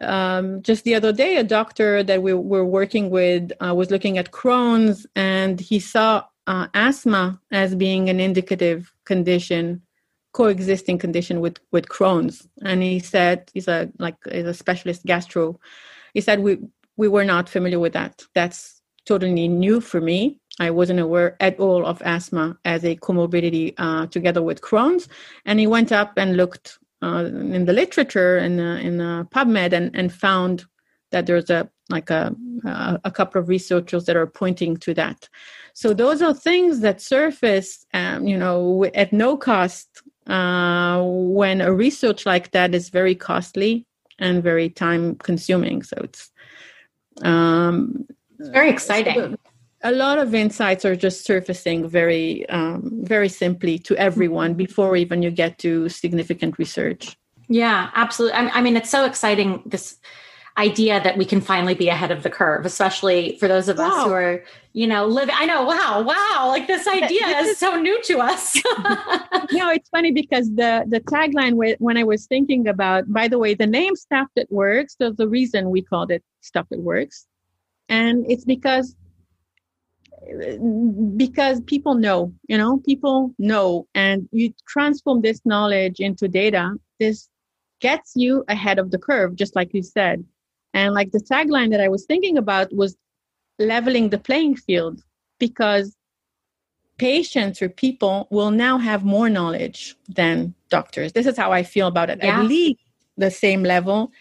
Speaker 3: Um, just the other day, a doctor that we were working with uh, was looking at Crohn's, and he saw uh, asthma as being an indicative condition coexisting condition with with Crohn's. And he said he's a like he's a specialist gastro. He said we we were not familiar with that. That's totally new for me. I wasn't aware at all of asthma as a comorbidity uh, together with Crohn's. And he went up and looked uh, in the literature in uh, in PubMed and and found that there's a like a a couple of researchers that are pointing to that so those are things that surface, um, you know, at no cost uh, when a research like that is very costly and very time consuming. So it's
Speaker 1: um, it's very exciting.
Speaker 3: A lot of insights are just surfacing very um, very simply to everyone before even you get to significant research
Speaker 1: yeah absolutely I, I mean it's so exciting this idea that we can finally be ahead of the curve, especially for those of wow. us who are, you know, living. I know, wow, wow, like this idea is so new to us. (laughs)
Speaker 3: no, it's funny because the the tagline when I was thinking about, by the way, the name Stuff That Works, there's a reason we called it Stuff That Works. And it's because because people know, you know, people know, and you transform this knowledge into data. This gets you ahead of the curve, just like you said. And like the tagline that I was thinking about was leveling the playing field because patients or people will now have more knowledge than doctors. This is how I feel about it. Yeah. At least the same level,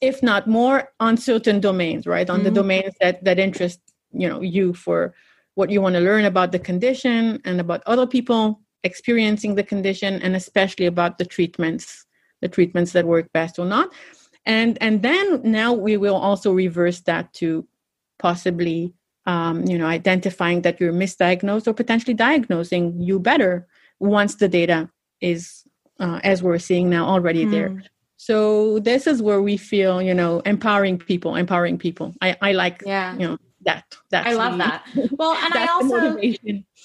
Speaker 3: if not more, on certain domains, right? On mm-hmm. the domains that that interest you know you for what you want to learn about the condition and about other people experiencing the condition and especially about the treatments the treatments that work best or not and and then now we will also reverse that to possibly um, you know identifying that you're misdiagnosed or potentially diagnosing you better once the data is uh, as we're seeing now already mm. there hmm. so this is where we feel you know empowering people empowering people i i like yeah you know that
Speaker 1: that i love that. Well and (laughs) i also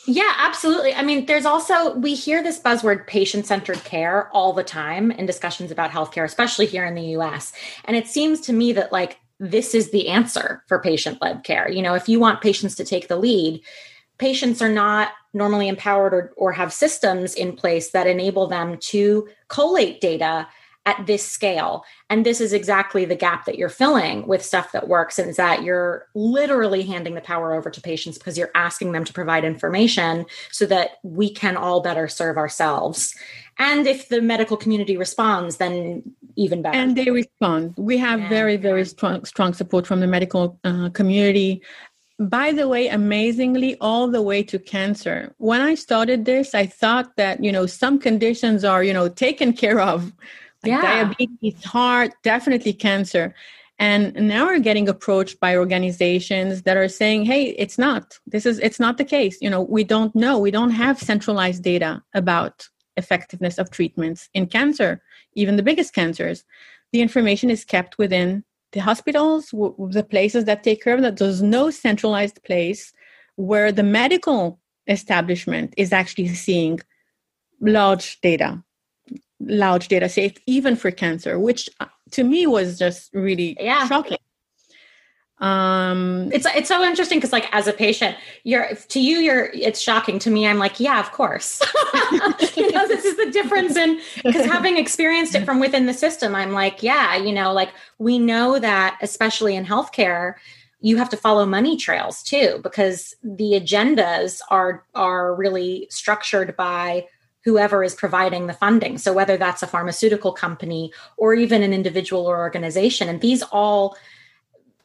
Speaker 1: yeah absolutely. I mean there's also we hear this buzzword patient-centered care all the time in discussions about healthcare especially here in the us and it seems to me that like this is the answer for patient-led care. You know if you want patients to take the lead patients are not normally empowered or, or have systems in place that enable them to collate data at this scale. And this is exactly the gap that you're filling with stuff that works. And is that you're literally handing the power over to patients because you're asking them to provide information so that we can all better serve ourselves. And if the medical community responds, then even better.
Speaker 3: And they respond. We have yeah. very, very strong, strong support from the medical uh, community by the way amazingly all the way to cancer when i started this i thought that you know some conditions are you know taken care of like yeah. diabetes, heart, definitely cancer. And now we're getting approached by organizations that are saying, hey, it's not. This is it's not the case. You know, we don't know. We don't have centralized data about effectiveness of treatments in cancer, even the biggest cancers. The information is kept within the hospitals, the places that take care of that. There's no centralized place where the medical establishment is actually seeing large data large data set even for cancer which uh, to me was just really yeah. shocking.
Speaker 1: Um it's it's so interesting because like as a patient you're to you you're it's shocking. To me i'm like yeah of course. (laughs) You know this is the difference in because having experienced it from within the system i'm like yeah you know like we know that especially in healthcare you have to follow money trails too because the agendas are are really structured by whoever is providing the funding so whether that's a pharmaceutical company or even an individual or organization and these all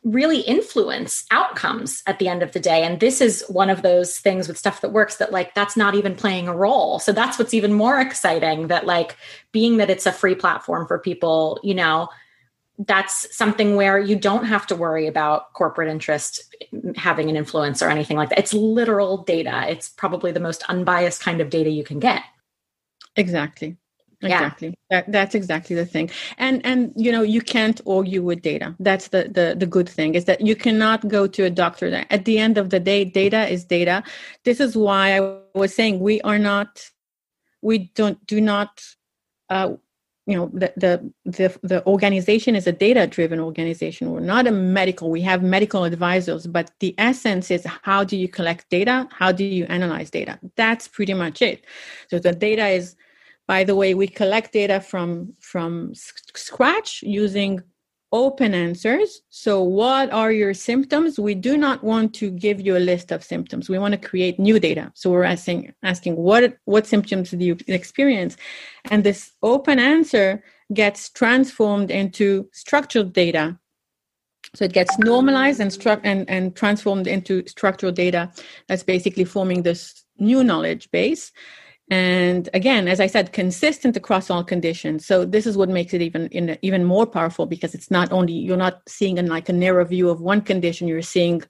Speaker 1: really influence outcomes at the end of the day and this is one of those things with stuff that works that like that's not even playing a role so that's what's even more exciting that like being that it's a free platform for people you know that's something where you don't have to worry about corporate interest having an influence or anything like that. It's literal data. It's probably the most unbiased kind of data you can get.
Speaker 3: Exactly. Exactly. Yeah. That, that's exactly the thing. And and you know, you can't argue with data. That's the the the good thing is that you cannot go to a doctor that at the end of the day data is data. This is why I was saying we are not we don't do not uh, you know the, the the the organization is a data driven organization. We're not a medical we have medical advisors but the essence is how do you collect data? How do you analyze data? That's pretty much it. So the data is by the way we collect data from from scratch using open answers. So, what are your symptoms? We do not want to give you a list of symptoms. We want to create new data. So, we're asking asking what what symptoms do you experience, and this open answer gets transformed into structured data. So it gets normalized and stru- and and transformed into structural data. That's basically forming this new knowledge base and again as i said consistent across all conditions. So this is what makes it even in, even more powerful because it's not only you're not seeing in like a narrow view of one condition you're seeing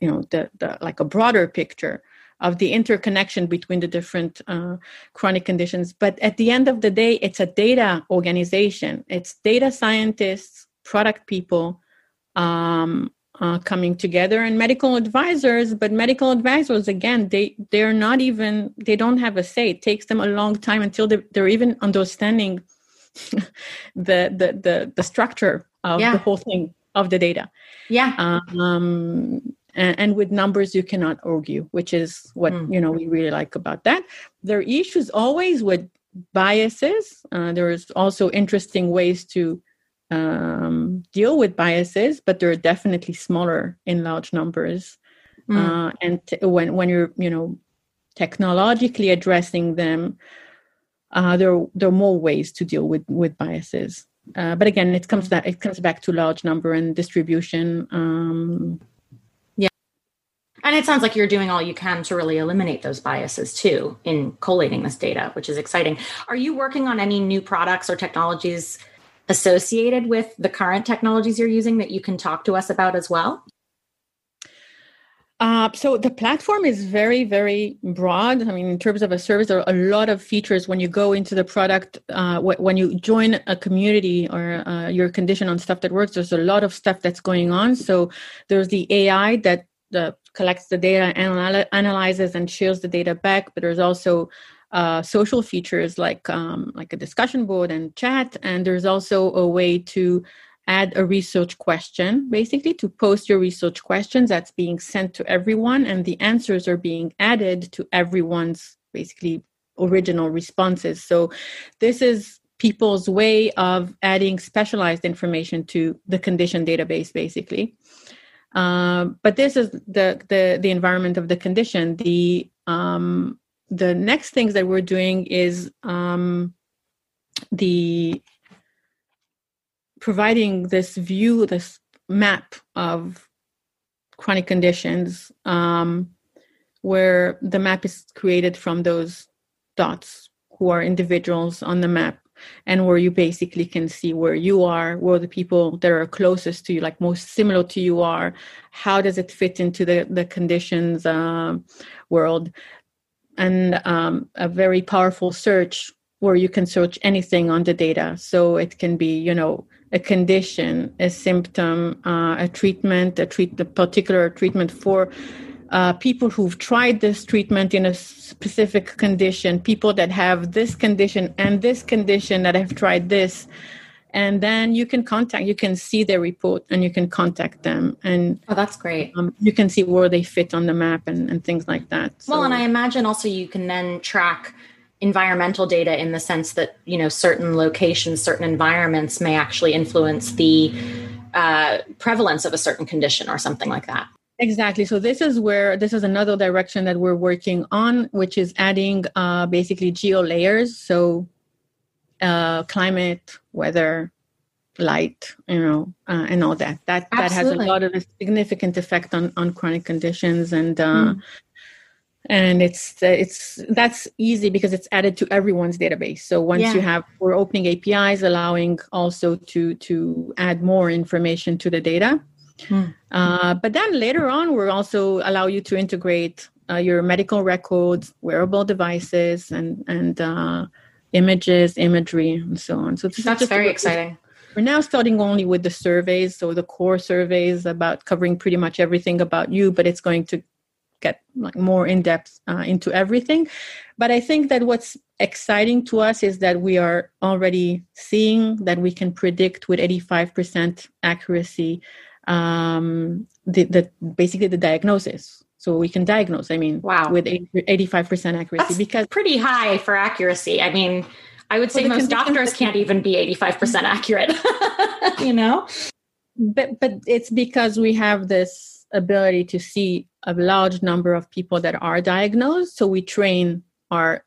Speaker 3: you know the, the like a broader picture of the interconnection between the different uh, chronic conditions. But at the end of the day it's a data organization. It's data scientists product people um, uh, coming together and medical advisors but medical advisors again they they're not even they don't have a say. It takes them a long time until they're, they're even understanding (laughs) the, the the the structure of yeah. the whole thing of the data.
Speaker 1: Yeah.
Speaker 3: Um and, and, with numbers you cannot argue which is what mm. you know we really like about that. There are issues always with biases. Uh, there's also interesting ways to um, deal with biases, but they're definitely smaller in large numbers. Mm. Uh, and t- when when you're you know technologically addressing them, uh, there there are more ways to deal with with biases. Uh, but again, it comes that it comes back to large number and distribution. Um,
Speaker 1: yeah, and it sounds like you're doing all you can to really eliminate those biases too in collating this data, which is exciting. Are you working on any new products or technologies associated with the current technologies you're using that you can talk to us about as well?
Speaker 3: Uh, so the platform is very, very broad. I mean, in terms of a service, there are a lot of features when you go into the product. Uh, when you join a community or uh, your condition on stuff that works, there's a lot of stuff that's going on. So there's the AI that collects the data, anal- analyzes, and shares the data back. But there's also uh, social features like um, like a discussion board and chat. And there's also a way to add a research question basically to post your research questions that's being sent to everyone. And the answers are being added to everyone's basically original responses. So this is people's way of adding specialized information to the condition database basically. Uh, but this is the, the the environment of the condition. The um, the next things that we're doing is um, the providing this view, this map of chronic conditions, um, where the map is created from those dots who are individuals on the map and where you basically can see where you are where the people that are closest to you like most similar to you are. How does it fit into the the conditions uh, world and um, a very powerful search where you can search anything on the data. So it can be, you know, a condition, a symptom, uh, a treatment, a treat a particular treatment for uh, people who've tried this treatment in a specific condition, people that have this condition and this condition that have tried this and then you can contact you can see their report and you can contact them and
Speaker 1: oh that's great
Speaker 3: um, you can see where they fit on the map and, and things like that
Speaker 1: so, well and i imagine also you can then track environmental data in the sense that you know certain locations certain environments may actually influence the uh, prevalence of a certain condition or something like that.
Speaker 3: Exactly. So this is where this is another direction that we're working on, which is adding uh, basically geo layers. So uh, climate, weather, light, you know, uh, and all that. That Absolutely. that has a lot of a significant effect on on chronic conditions, and uh, mm. and it's it's that's easy because it's added to everyone's database. So once yeah. you have, we're opening APIs, allowing also to to add more information to the data. Mm. Uh, but then later on, we'll also allow you to integrate uh, your medical records, wearable devices, and and uh, images, imagery, and so on. So
Speaker 1: that's very exciting.
Speaker 3: We're now starting only with the surveys, so the core surveys about covering pretty much everything about you, but it's going to get like more in depth uh, into everything. But I think that what's exciting to us is that we are already seeing that we can predict with 85% accuracy um, the, the basically the diagnosis. So we can diagnose. I mean,
Speaker 1: wow,
Speaker 3: with 85% accuracy
Speaker 1: That's
Speaker 3: because
Speaker 1: pretty high for accuracy. I mean, I would say well, most doctors can't even be 85% accurate, (laughs) you know?
Speaker 3: But, but it's because we have this ability to see a large number of people that are diagnosed. So we train our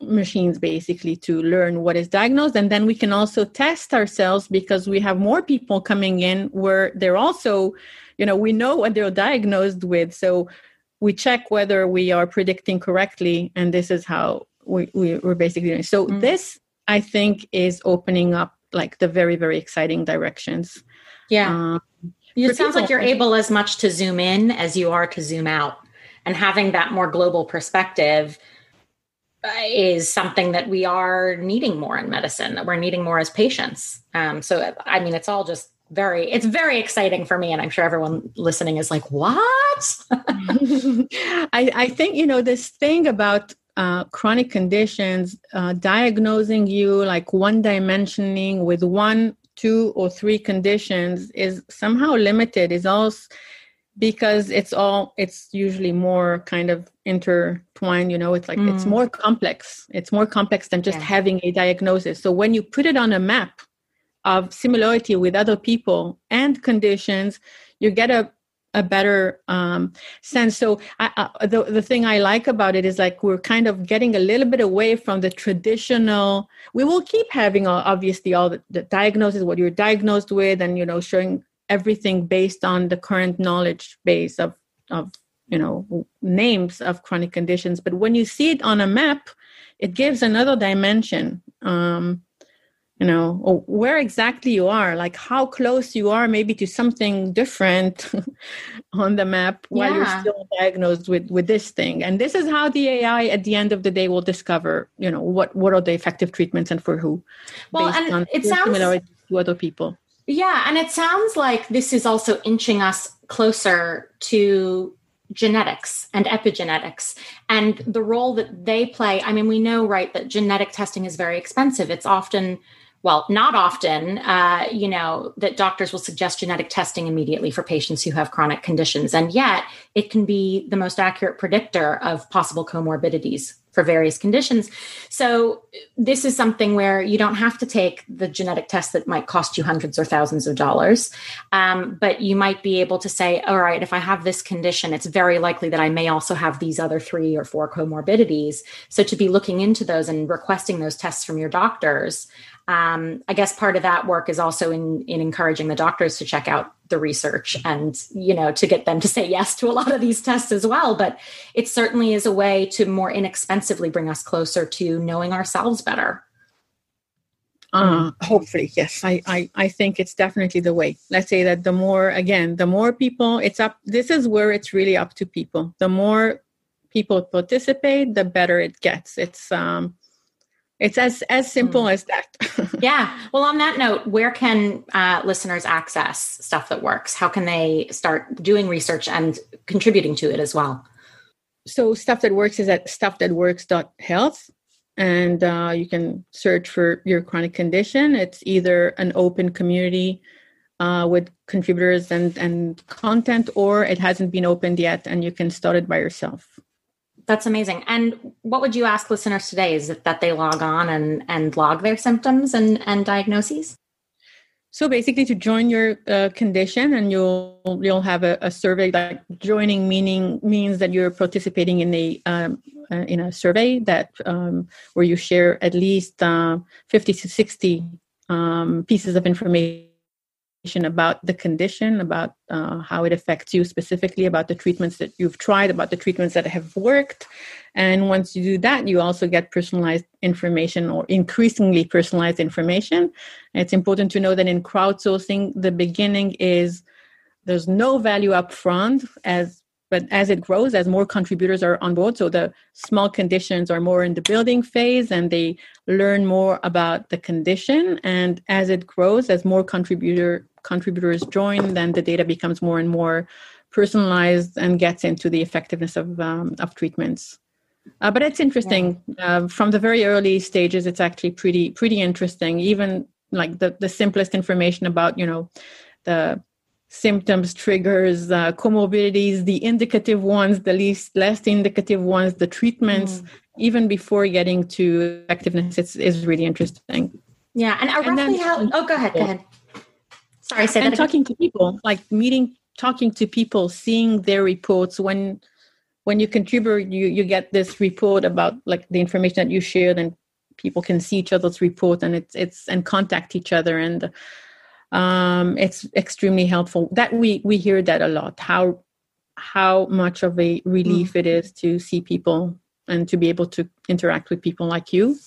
Speaker 3: machines basically to learn what is diagnosed. And then we can also test ourselves because we have more people coming in where they're also, you know, we know what they're diagnosed with. So we check whether we are predicting correctly. And this is how we, we are basically doing. So mm. this, I think, is opening up like the very very exciting directions.
Speaker 1: Yeah, um, it sounds people. like you're able as much to zoom in as you are to zoom out, and having that more global perspective uh, is something that we are needing more in medicine. That we're needing more as patients. Um, so I mean, it's all just very it's very exciting for me and i'm sure everyone listening is like what (laughs)
Speaker 3: I, I think you know this thing about uh, chronic conditions, uh, diagnosing you like one dimensioning with one, two, or three conditions is somehow limited. Is also because it's all it's usually more kind of intertwined. You know, it's like mm. it's more complex. It's more complex than just yeah. having a diagnosis. So when you put it on a map of similarity with other people and conditions, you get a a better um, sense. So I, I, the the thing I like about it is like we're kind of getting a little bit away from the traditional. We will keep having uh, obviously all the, the diagnosis, what you're diagnosed with, and you know showing everything based on the current knowledge base of of you know names of chronic conditions. But when you see it on a map, it gives another dimension. Um, you know or where exactly you are like how close you are maybe to something different (laughs) on the map while yeah. you're still diagnosed with with this thing and this is how the ai at the end of the day will discover you know what what are the effective treatments and for who
Speaker 1: well and it sounds
Speaker 3: to other people
Speaker 1: yeah and it sounds like this is also inching us closer to genetics and epigenetics and the role that they play. I mean, we know, right, that genetic testing is very expensive. It's often well, not often, uh, you know, that doctors will suggest genetic testing immediately for patients who have chronic conditions. And yet, it can be the most accurate predictor of possible comorbidities for various conditions. So, this is something where you don't have to take the genetic test that might cost you hundreds or thousands of dollars, um, but you might be able to say, all right, if I have this condition, it's very likely that I may also have these other three or four comorbidities. So, to be looking into those and requesting those tests from your doctors um, I guess part of that work is also in in encouraging the doctors to check out the research and you know to get them to say yes to a lot of these tests as well. But it certainly is a way to more inexpensively bring us closer to knowing ourselves better.
Speaker 3: Uh, hopefully, yes. I, I, I think it's definitely the way. Let's say that the more, again, the more people, it's up. This is where it's really up to people. The more people participate, the better it gets. It's um, it's as as simple mm. as that. (laughs)
Speaker 1: Yeah. Well on that note where can uh, listeners access stuff that works? How can they start doing research and contributing to it as well?
Speaker 3: So stuff that works is at stuff.thatworks.health, and uh, you can search for your chronic condition. It's either an open community uh, with contributors and and content or it hasn't been opened yet and you can start it by yourself
Speaker 1: that's amazing. And what would you ask listeners today? Is it that they log on and, and log their symptoms and, and diagnoses?
Speaker 3: So basically, to join your uh, condition, and you'll you'll have a, a, survey. Like joining meaning means that you're participating in a um, uh, in a survey that um, where you share at least uh, fifty to sixty um, pieces of information about the condition, about uh, how it affects you specifically, about the treatments that you've tried, about the treatments that have worked, and once you do that, you also get personalized information or increasingly personalized information. And it's important to know that in crowdsourcing, the beginning is there's no value up front as but as it grows as more contributors are on board. So the small conditions are more in the building phase and they learn more about the condition. And as it grows as more contributor contributors join then the data becomes more and more personalized and gets into the effectiveness of um, of treatments uh, but it's interesting yeah. uh, from the very early stages. It's actually pretty pretty interesting. Even like the the simplest information about you know the symptoms, triggers, uh, comorbidities, the indicative ones, the least less indicative ones, the treatments, mm. even before getting to effectiveness, it's is really interesting.
Speaker 1: Yeah, and, and roughly how? Oh, go ahead. Go ahead. Sorry, say
Speaker 3: and talking to people, like meeting, talking to people, seeing their reports when when you contribute you you get this report about like the information that you shared and people can see each other's report and it's it's and contact each other and um, it's extremely helpful. That we we hear that a lot how how much of a relief mm. it is to see people and to be able to interact with people like you.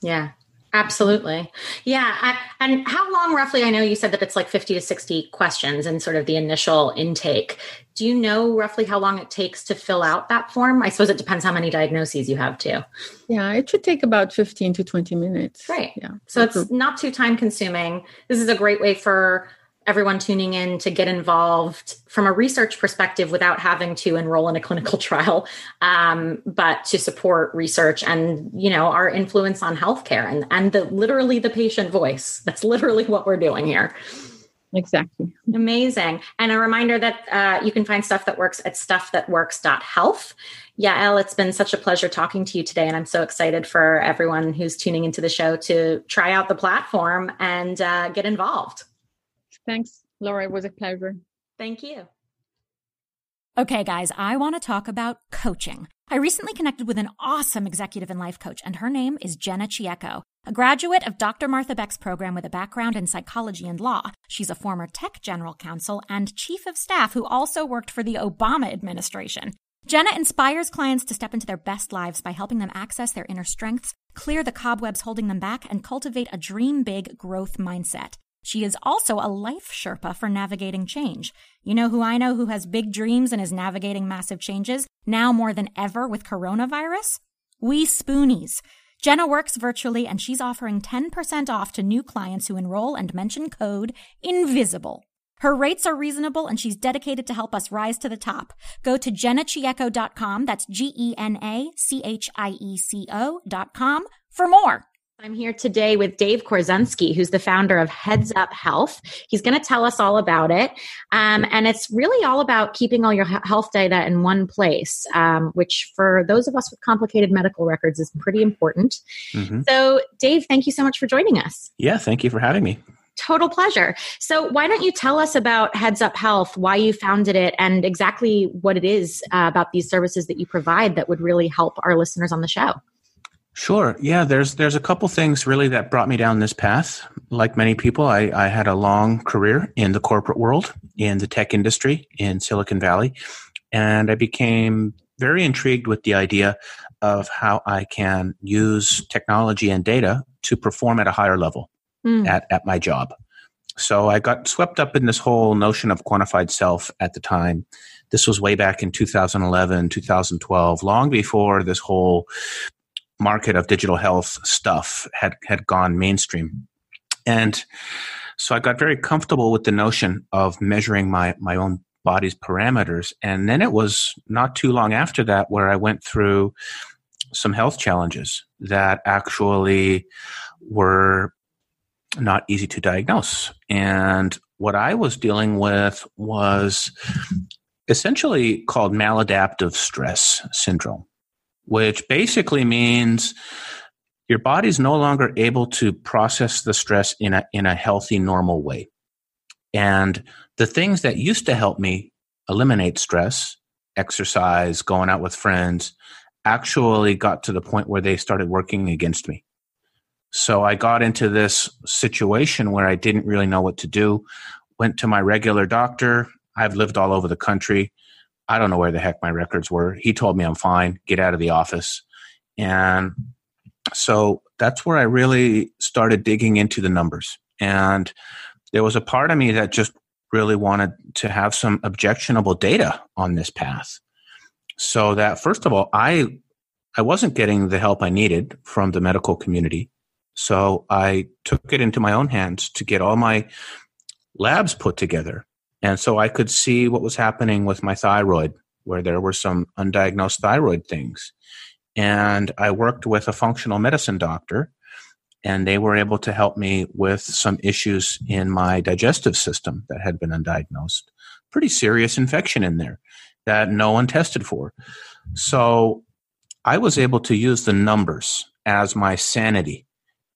Speaker 1: Yeah Absolutely. Yeah. I, and how long roughly? I know you said that it's like 50 to 60 questions and sort of the initial intake. Do you know roughly how long it takes to fill out that form? I suppose it depends how many diagnoses you have too.
Speaker 3: Yeah, it should take about 15 to 20 minutes.
Speaker 1: Right. Yeah. So it's not too time consuming. This is a great way for everyone tuning in to get involved from a research perspective without having to enroll in a clinical (laughs) trial um, but to support research and you know our influence on healthcare and and the literally the patient voice. That's literally what we're doing here.
Speaker 3: Exactly.
Speaker 1: Amazing. And a reminder that uh, you can find stuff that works at stuffthatworks.health Yael, it's been such a pleasure talking to you today, and I'm so excited for everyone who's tuning into the show to try out the platform and uh, get involved.
Speaker 3: Thanks, Laura. It was a pleasure.
Speaker 1: Thank you.
Speaker 4: Okay, guys, I want to talk about coaching. I recently connected with an awesome executive and life coach, and her name is Gena Chieco. A graduate of Dr. Martha Beck's program with a background in psychology and law, she's a former tech general counsel and chief of staff who also worked for the Obama administration. Jenna inspires clients to step into their best lives by helping them access their inner strengths, clear the cobwebs holding them back, and cultivate a dream big growth mindset. She is also a life Sherpa for navigating change. You know who I know who has big dreams and is navigating massive changes now more than ever with coronavirus? We Spoonies. Gena works virtually and she's offering 10% off to new clients who enroll and mention code INVISIBLE. Her rates are reasonable and she's dedicated to help us rise to the top. Go to genachieco.com, that's G-E-N-A-C-H-I-E-C-O dot com for more.
Speaker 1: I'm here today with Dave Korsunsky, who's the founder of Heads Up Health. He's going to tell us all about it. Um, and it's really all about keeping all your health data in one place, um, which for those of us with complicated medical records is pretty important. Mm-hmm. So, Dave, thank you so much for joining us.
Speaker 5: Yeah, thank you for having me.
Speaker 1: Total pleasure. So, why don't you tell us about Heads Up Health, why you founded it, and exactly what it is uh, about these services that you provide that would really help our listeners on the show?
Speaker 5: Sure. Yeah, there's there's a couple things really that brought me down this path. Like many people, I, I had a long career in the corporate world, in the tech industry in Silicon Valley, and I became very intrigued with the idea of how I can use technology and data to perform at a higher level mm. at, at my job. So I got swept up in this whole notion of quantified self at the time. This was way back in 2011, 2012, long before this whole market of digital health stuff had had gone mainstream, and so I got very comfortable with the notion of measuring my my own body's parameters. And then it was not too long after that where I went through some health challenges that actually were not easy to diagnose. And what I was dealing with was essentially called maladaptive stress syndrome which basically means your body's no longer able to process the stress in a in a healthy normal way And the things that used to help me eliminate stress, exercise, going out with friends, actually got to the point where they started working against me. So I got into this situation where I didn't really know what to do. Went to my regular doctor. I've lived all over the country. I don't know where the heck my records were. He told me I'm fine, get out of the office. And so that's where I really started digging into the numbers. And there was a part of me that just really wanted to have some objectionable data on this path. So that first of all, I I wasn't getting the help I needed from the medical community. So I took it into my own hands to get all my labs put together. And so I could see what was happening with my thyroid, where there were some undiagnosed thyroid things. And I worked with a functional medicine doctor, and they were able to help me with some issues in my digestive system that had been undiagnosed. Pretty serious infection in there that no one tested for. So I was able to use the numbers as my sanity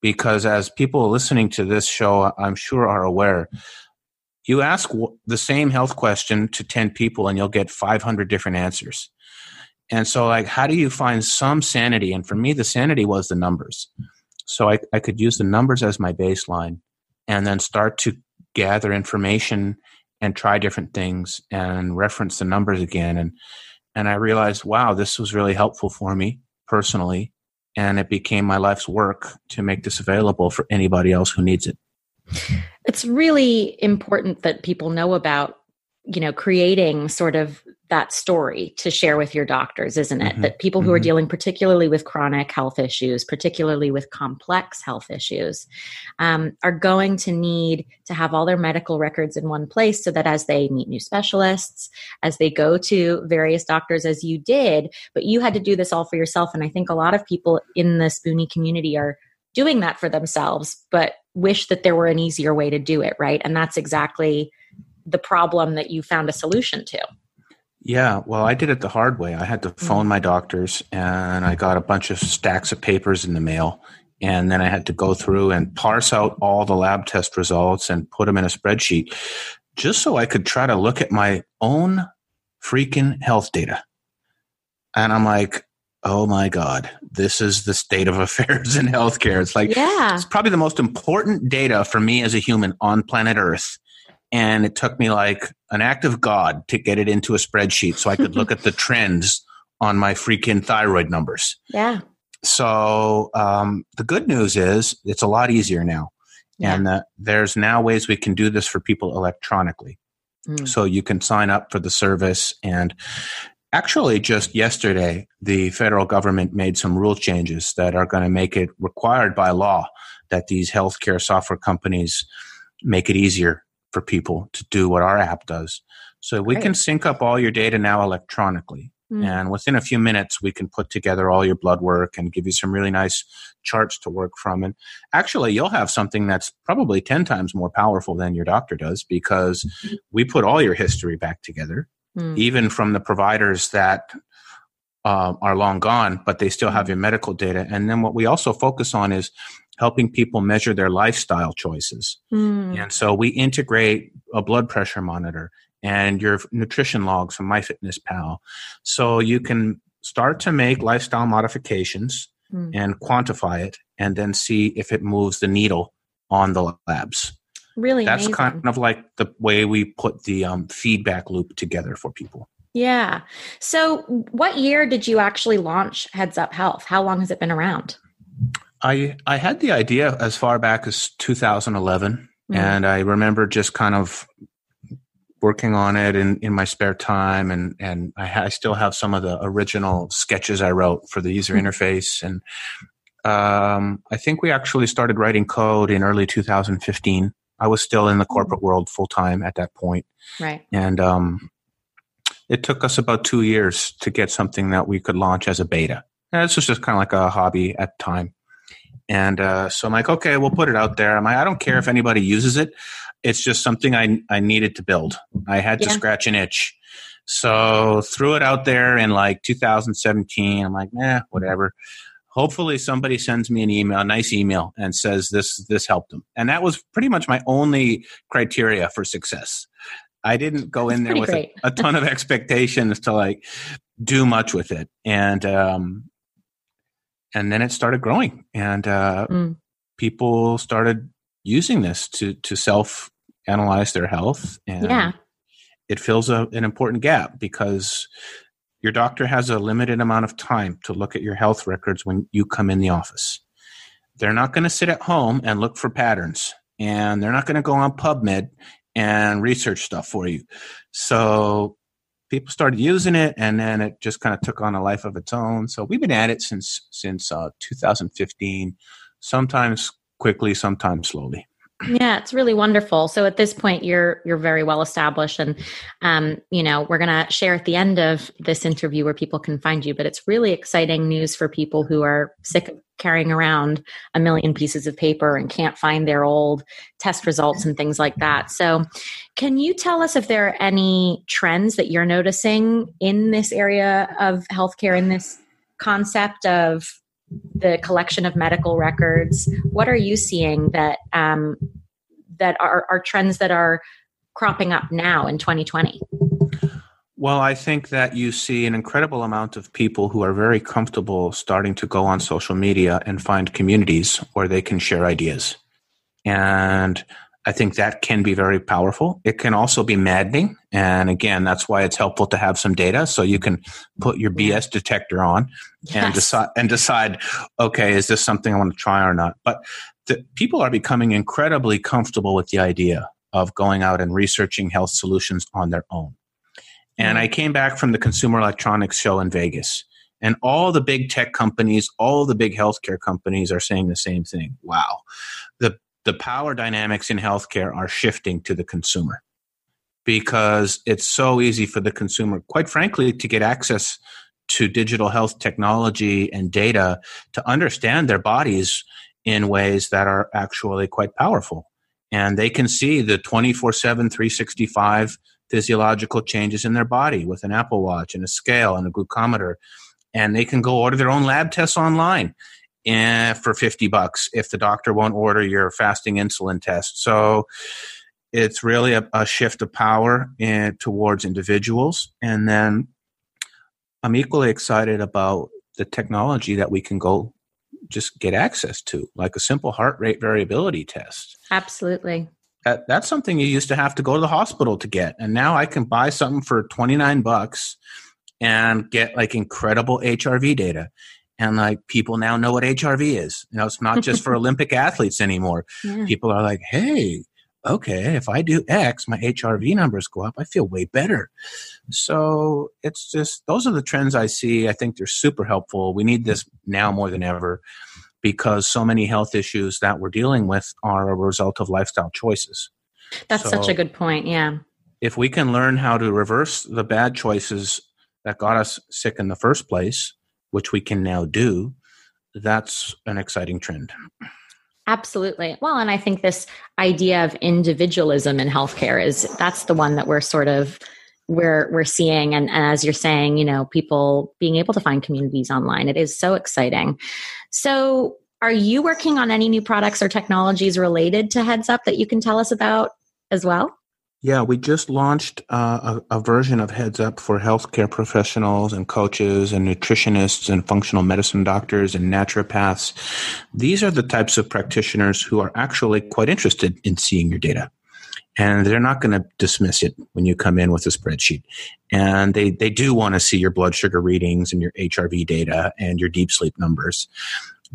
Speaker 5: because as people listening to this show, I'm sure are aware, you ask the same health question to 10 people and you'll get 500 different answers. And so, like, how do you find some sanity? And for me, the sanity was the numbers. So I, I could use the numbers as my baseline and then start to gather information and try different things and reference the numbers again. And, and I realized, wow, this was really helpful for me personally and it became my life's work to make this available for anybody else who needs it.
Speaker 1: It's really important that people know about, you know, creating sort of that story to share with your doctors, isn't it? Mm-hmm. That people who mm-hmm. are dealing particularly with chronic health issues, particularly with complex health issues, um, are going to need to have all their medical records in one place so that as they meet new specialists, as they go to various doctors, as you did, but you had to do this all for yourself. And I think a lot of people in the Spoonie community are doing that for themselves, but wish that there were an easier way to do it, right? And that's exactly the problem that you found a solution to.
Speaker 5: Yeah, well, I did it the hard way. I had to mm. phone my doctors and I got a bunch of stacks of papers in the mail. And then I had to go through and parse out all the lab test results and put them in a spreadsheet just so I could try to look at my own freaking health data. And I'm like, oh my God, this is the state of (laughs) affairs in healthcare. It's like, yeah. it's probably the most important data for me as a human on planet Earth and it took me like an act of God to get it into a spreadsheet so I could look (laughs) at the trends on my freaking thyroid numbers.
Speaker 1: Yeah.
Speaker 5: So um, the good news is it's a lot easier now, yeah. and uh, there's now ways we can do this for people electronically. Mm. So you can sign up for the service and. Actually, just yesterday, the federal government made some rule changes that are going to make it required by law that these healthcare software companies make it easier for people to do what our app does. So we Great. can sync up all your data now electronically. Mm. And within a few minutes, we can put together all your blood work and give you some really nice charts to work from. And actually, you'll have something that's probably 10 times more powerful than your doctor does because mm-hmm. we put all your history back together, mm. even from the providers that uh, are long gone, but they still have mm. your medical data. And then what we also focus on is helping people measure their lifestyle choices. Mm. And so we integrate a blood pressure monitor and your nutrition logs from MyFitnessPal. So you can start to make lifestyle modifications mm. and quantify it and then see if it moves the needle on the labs.
Speaker 1: Really?
Speaker 5: That's
Speaker 1: amazing.
Speaker 5: kind of like the way we put the um, feedback loop together for people.
Speaker 1: Yeah. So, what year did you actually launch Heads Up Health? How long has it been around?
Speaker 5: I I had the idea as far back as 2011, mm. and I remember just kind of working on it in, in my spare time, and and I, ha- I still have some of the original sketches I wrote for the user mm. interface, and um, I think we actually started writing code in early 2015. I was still in the corporate mm. world full time at that point,
Speaker 1: right?
Speaker 5: And um, it took us about two years to get something that we could launch as a beta. And this was just kind of like a hobby at the time. And uh, so I'm like, okay, we'll put it out there. I'm like, I don't care if anybody uses it. It's just something I, I needed to build. I had to yeah. scratch an itch. So threw it out there in like 2017. I'm like, nah, whatever. Hopefully somebody sends me an email, a nice email, and says this this helped them. And that was pretty much my only criteria for success. I didn't go in there with a, a, ton of (laughs) expectations to like do much with it, and um, and then it started growing, and uh, mm. people started using this to to self analyze their health, and yeah. it fills a, an important gap because your doctor has a limited amount of time to look at your health records when you come in the office. They're not going to sit at home and look for patterns, and they're not going to go on PubMed and research stuff for you. So people started using it, and then it just kind of took on a life of its own. So we've been at it since since uh, 2015. Sometimes quickly, sometimes slowly.
Speaker 1: Yeah, it's really wonderful. So at this point, you're you're very well established, and um, you know we're going to share at the end of this interview where people can find you. But it's really exciting news for people who are sick of carrying around a million pieces of paper and can't find their old test results and things like that. So, can you tell us if there are any trends that you're noticing in this area of healthcare in this concept of the collection of medical records what are you seeing that um, that are, are trends that are cropping up now in 2020
Speaker 5: well, I think that you see an incredible amount of people who are very comfortable starting to go on social media and find communities where they can share ideas. And I think that can be very powerful. It can also be maddening. And again, that's why it's helpful to have some data so you can put your BS detector on yes. and decide and decide, okay, is this something I want to try or not? But the, people are becoming incredibly comfortable with the idea of going out and researching health solutions on their own. And I came back from the Consumer Electronics Show in Vegas. And all the big tech companies, all the big healthcare companies are saying the same thing. Wow. The power dynamics in healthcare are shifting to the consumer because it's so easy for the consumer, quite frankly, to get access to digital health technology and data to understand their bodies in ways that are actually quite powerful. And they can see the 24 7, 365 physiological changes in their body with an Apple Watch and a scale and a glucometer. And they can go order their own lab tests online Eh, for 50 bucks if the doctor won't order your fasting insulin test. So it's really a, a shift of power in, towards individuals. And then I'm equally excited about the technology that we can go just get access to, like a simple heart rate variability test.
Speaker 1: Absolutely.
Speaker 5: That, that's something you used to have to go to the hospital to get. And now I can buy something for 29 bucks and get like incredible HRV data and like people now know what HRV is. You know, it's not just for (laughs) Olympic athletes anymore. Yeah. People are like, hey, okay, if I do X, my HRV numbers go up. I feel way better. So it's just those are the trends I see. I think they're super helpful. We need this now more than ever because so many health issues that we're dealing with are a result of lifestyle choices.
Speaker 1: That's so such a good point. Yeah.
Speaker 5: If we can learn how to reverse the bad choices that got us sick in the first place, which we can now do, that's an exciting trend.
Speaker 1: Absolutely. Well, and I think this idea of individualism in healthcare is that's the one that we're sort of we're we're seeing and, and as you're saying, you know, people being able to find communities online. It is so exciting. So are you working on any new products or technologies related to Heads Up that you can tell us about as well?
Speaker 5: Yeah, we just launched uh, a, a, version of Heads Up for healthcare professionals and coaches and nutritionists and functional medicine doctors and naturopaths. These are the types of practitioners who are actually quite interested in seeing your data. And they're not going to dismiss it when you come in with a spreadsheet. And they, they do want to see your blood sugar readings and your HRV data and your deep sleep numbers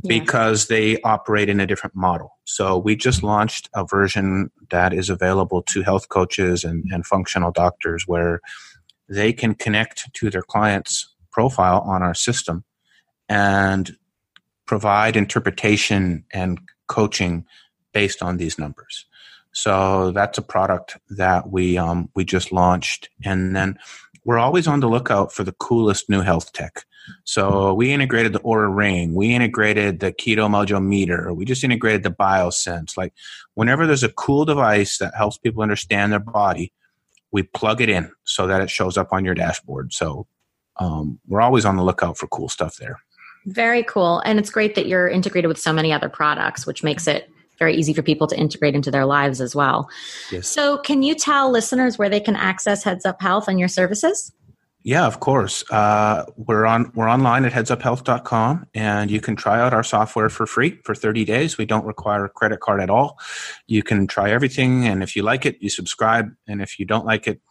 Speaker 5: because they operate in a different model. So we just launched a version that is available to health coaches and, and functional doctors where they can connect to their client's profile on our system and provide interpretation and coaching based on these numbers. So that's a product that we um, we just launched, and then we're always on the lookout for the coolest new health tech. So we integrated the Oura Ring, we integrated the Keto Mojo meter, we just integrated the BioSense. Like whenever there's a cool device that helps people understand their body, we plug it in so that it shows up on your dashboard. So um, we're always on the lookout for cool stuff there.
Speaker 4: Very cool. And it's great that you're integrated with so many other products, which makes it very easy for people to integrate into their lives as well. Yes. So, can you tell listeners where they can access Heads Up Health and your services?
Speaker 5: Yeah, of course. Uh, we're on we're online at headsuphealth.com and you can try out our software for free for 30 days. We don't require a credit card at all. You can try everything and if you like it, you subscribe and if you don't like it,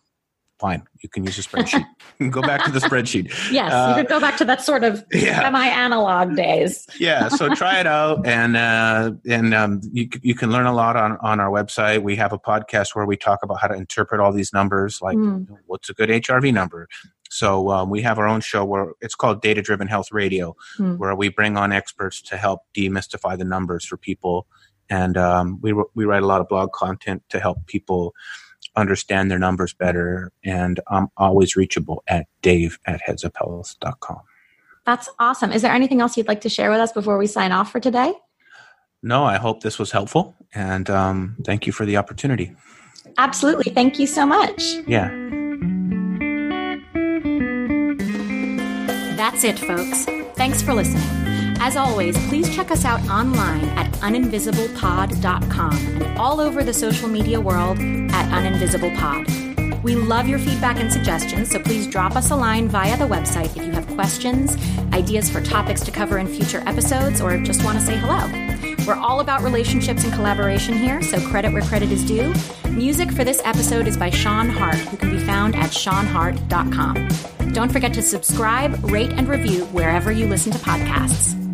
Speaker 5: fine. You can use a spreadsheet. (laughs) go back to the spreadsheet. (laughs)
Speaker 4: Yes, uh, you could go back to that sort of yeah. semi-analog days. (laughs)
Speaker 5: yeah, so try it out, and uh, and um, you you can learn a lot on on our website. We have a podcast where we talk about how to interpret all these numbers, like mm. what's a good HRV number. So um, we have our own show where it's called Data Driven Health Radio, mm. where we bring on experts to help demystify the numbers for people, and um, we we write a lot of blog content to help people understand their numbers better. And I'm always reachable at dave at headsuphealth.com.
Speaker 4: That's awesome. Is there anything else you'd like to share with us before we sign off for today?
Speaker 5: No, I hope this was helpful. And um, thank you for the opportunity.
Speaker 4: Absolutely. Thank you so much.
Speaker 5: Yeah.
Speaker 1: That's it, folks. Thanks for listening. As always, please check us out online at uninvisiblepod.com and all over the social media world at uninvisiblepod. We love your feedback and suggestions, so please drop us a line via the website if you have questions, ideas for topics to cover in future episodes, or just want to say hello. We're all about relationships and collaboration here, so credit where credit is due. Music for this episode is by Sean Hart, who can be found at seanhart.com. Don't forget to subscribe, rate, and review wherever you listen to podcasts.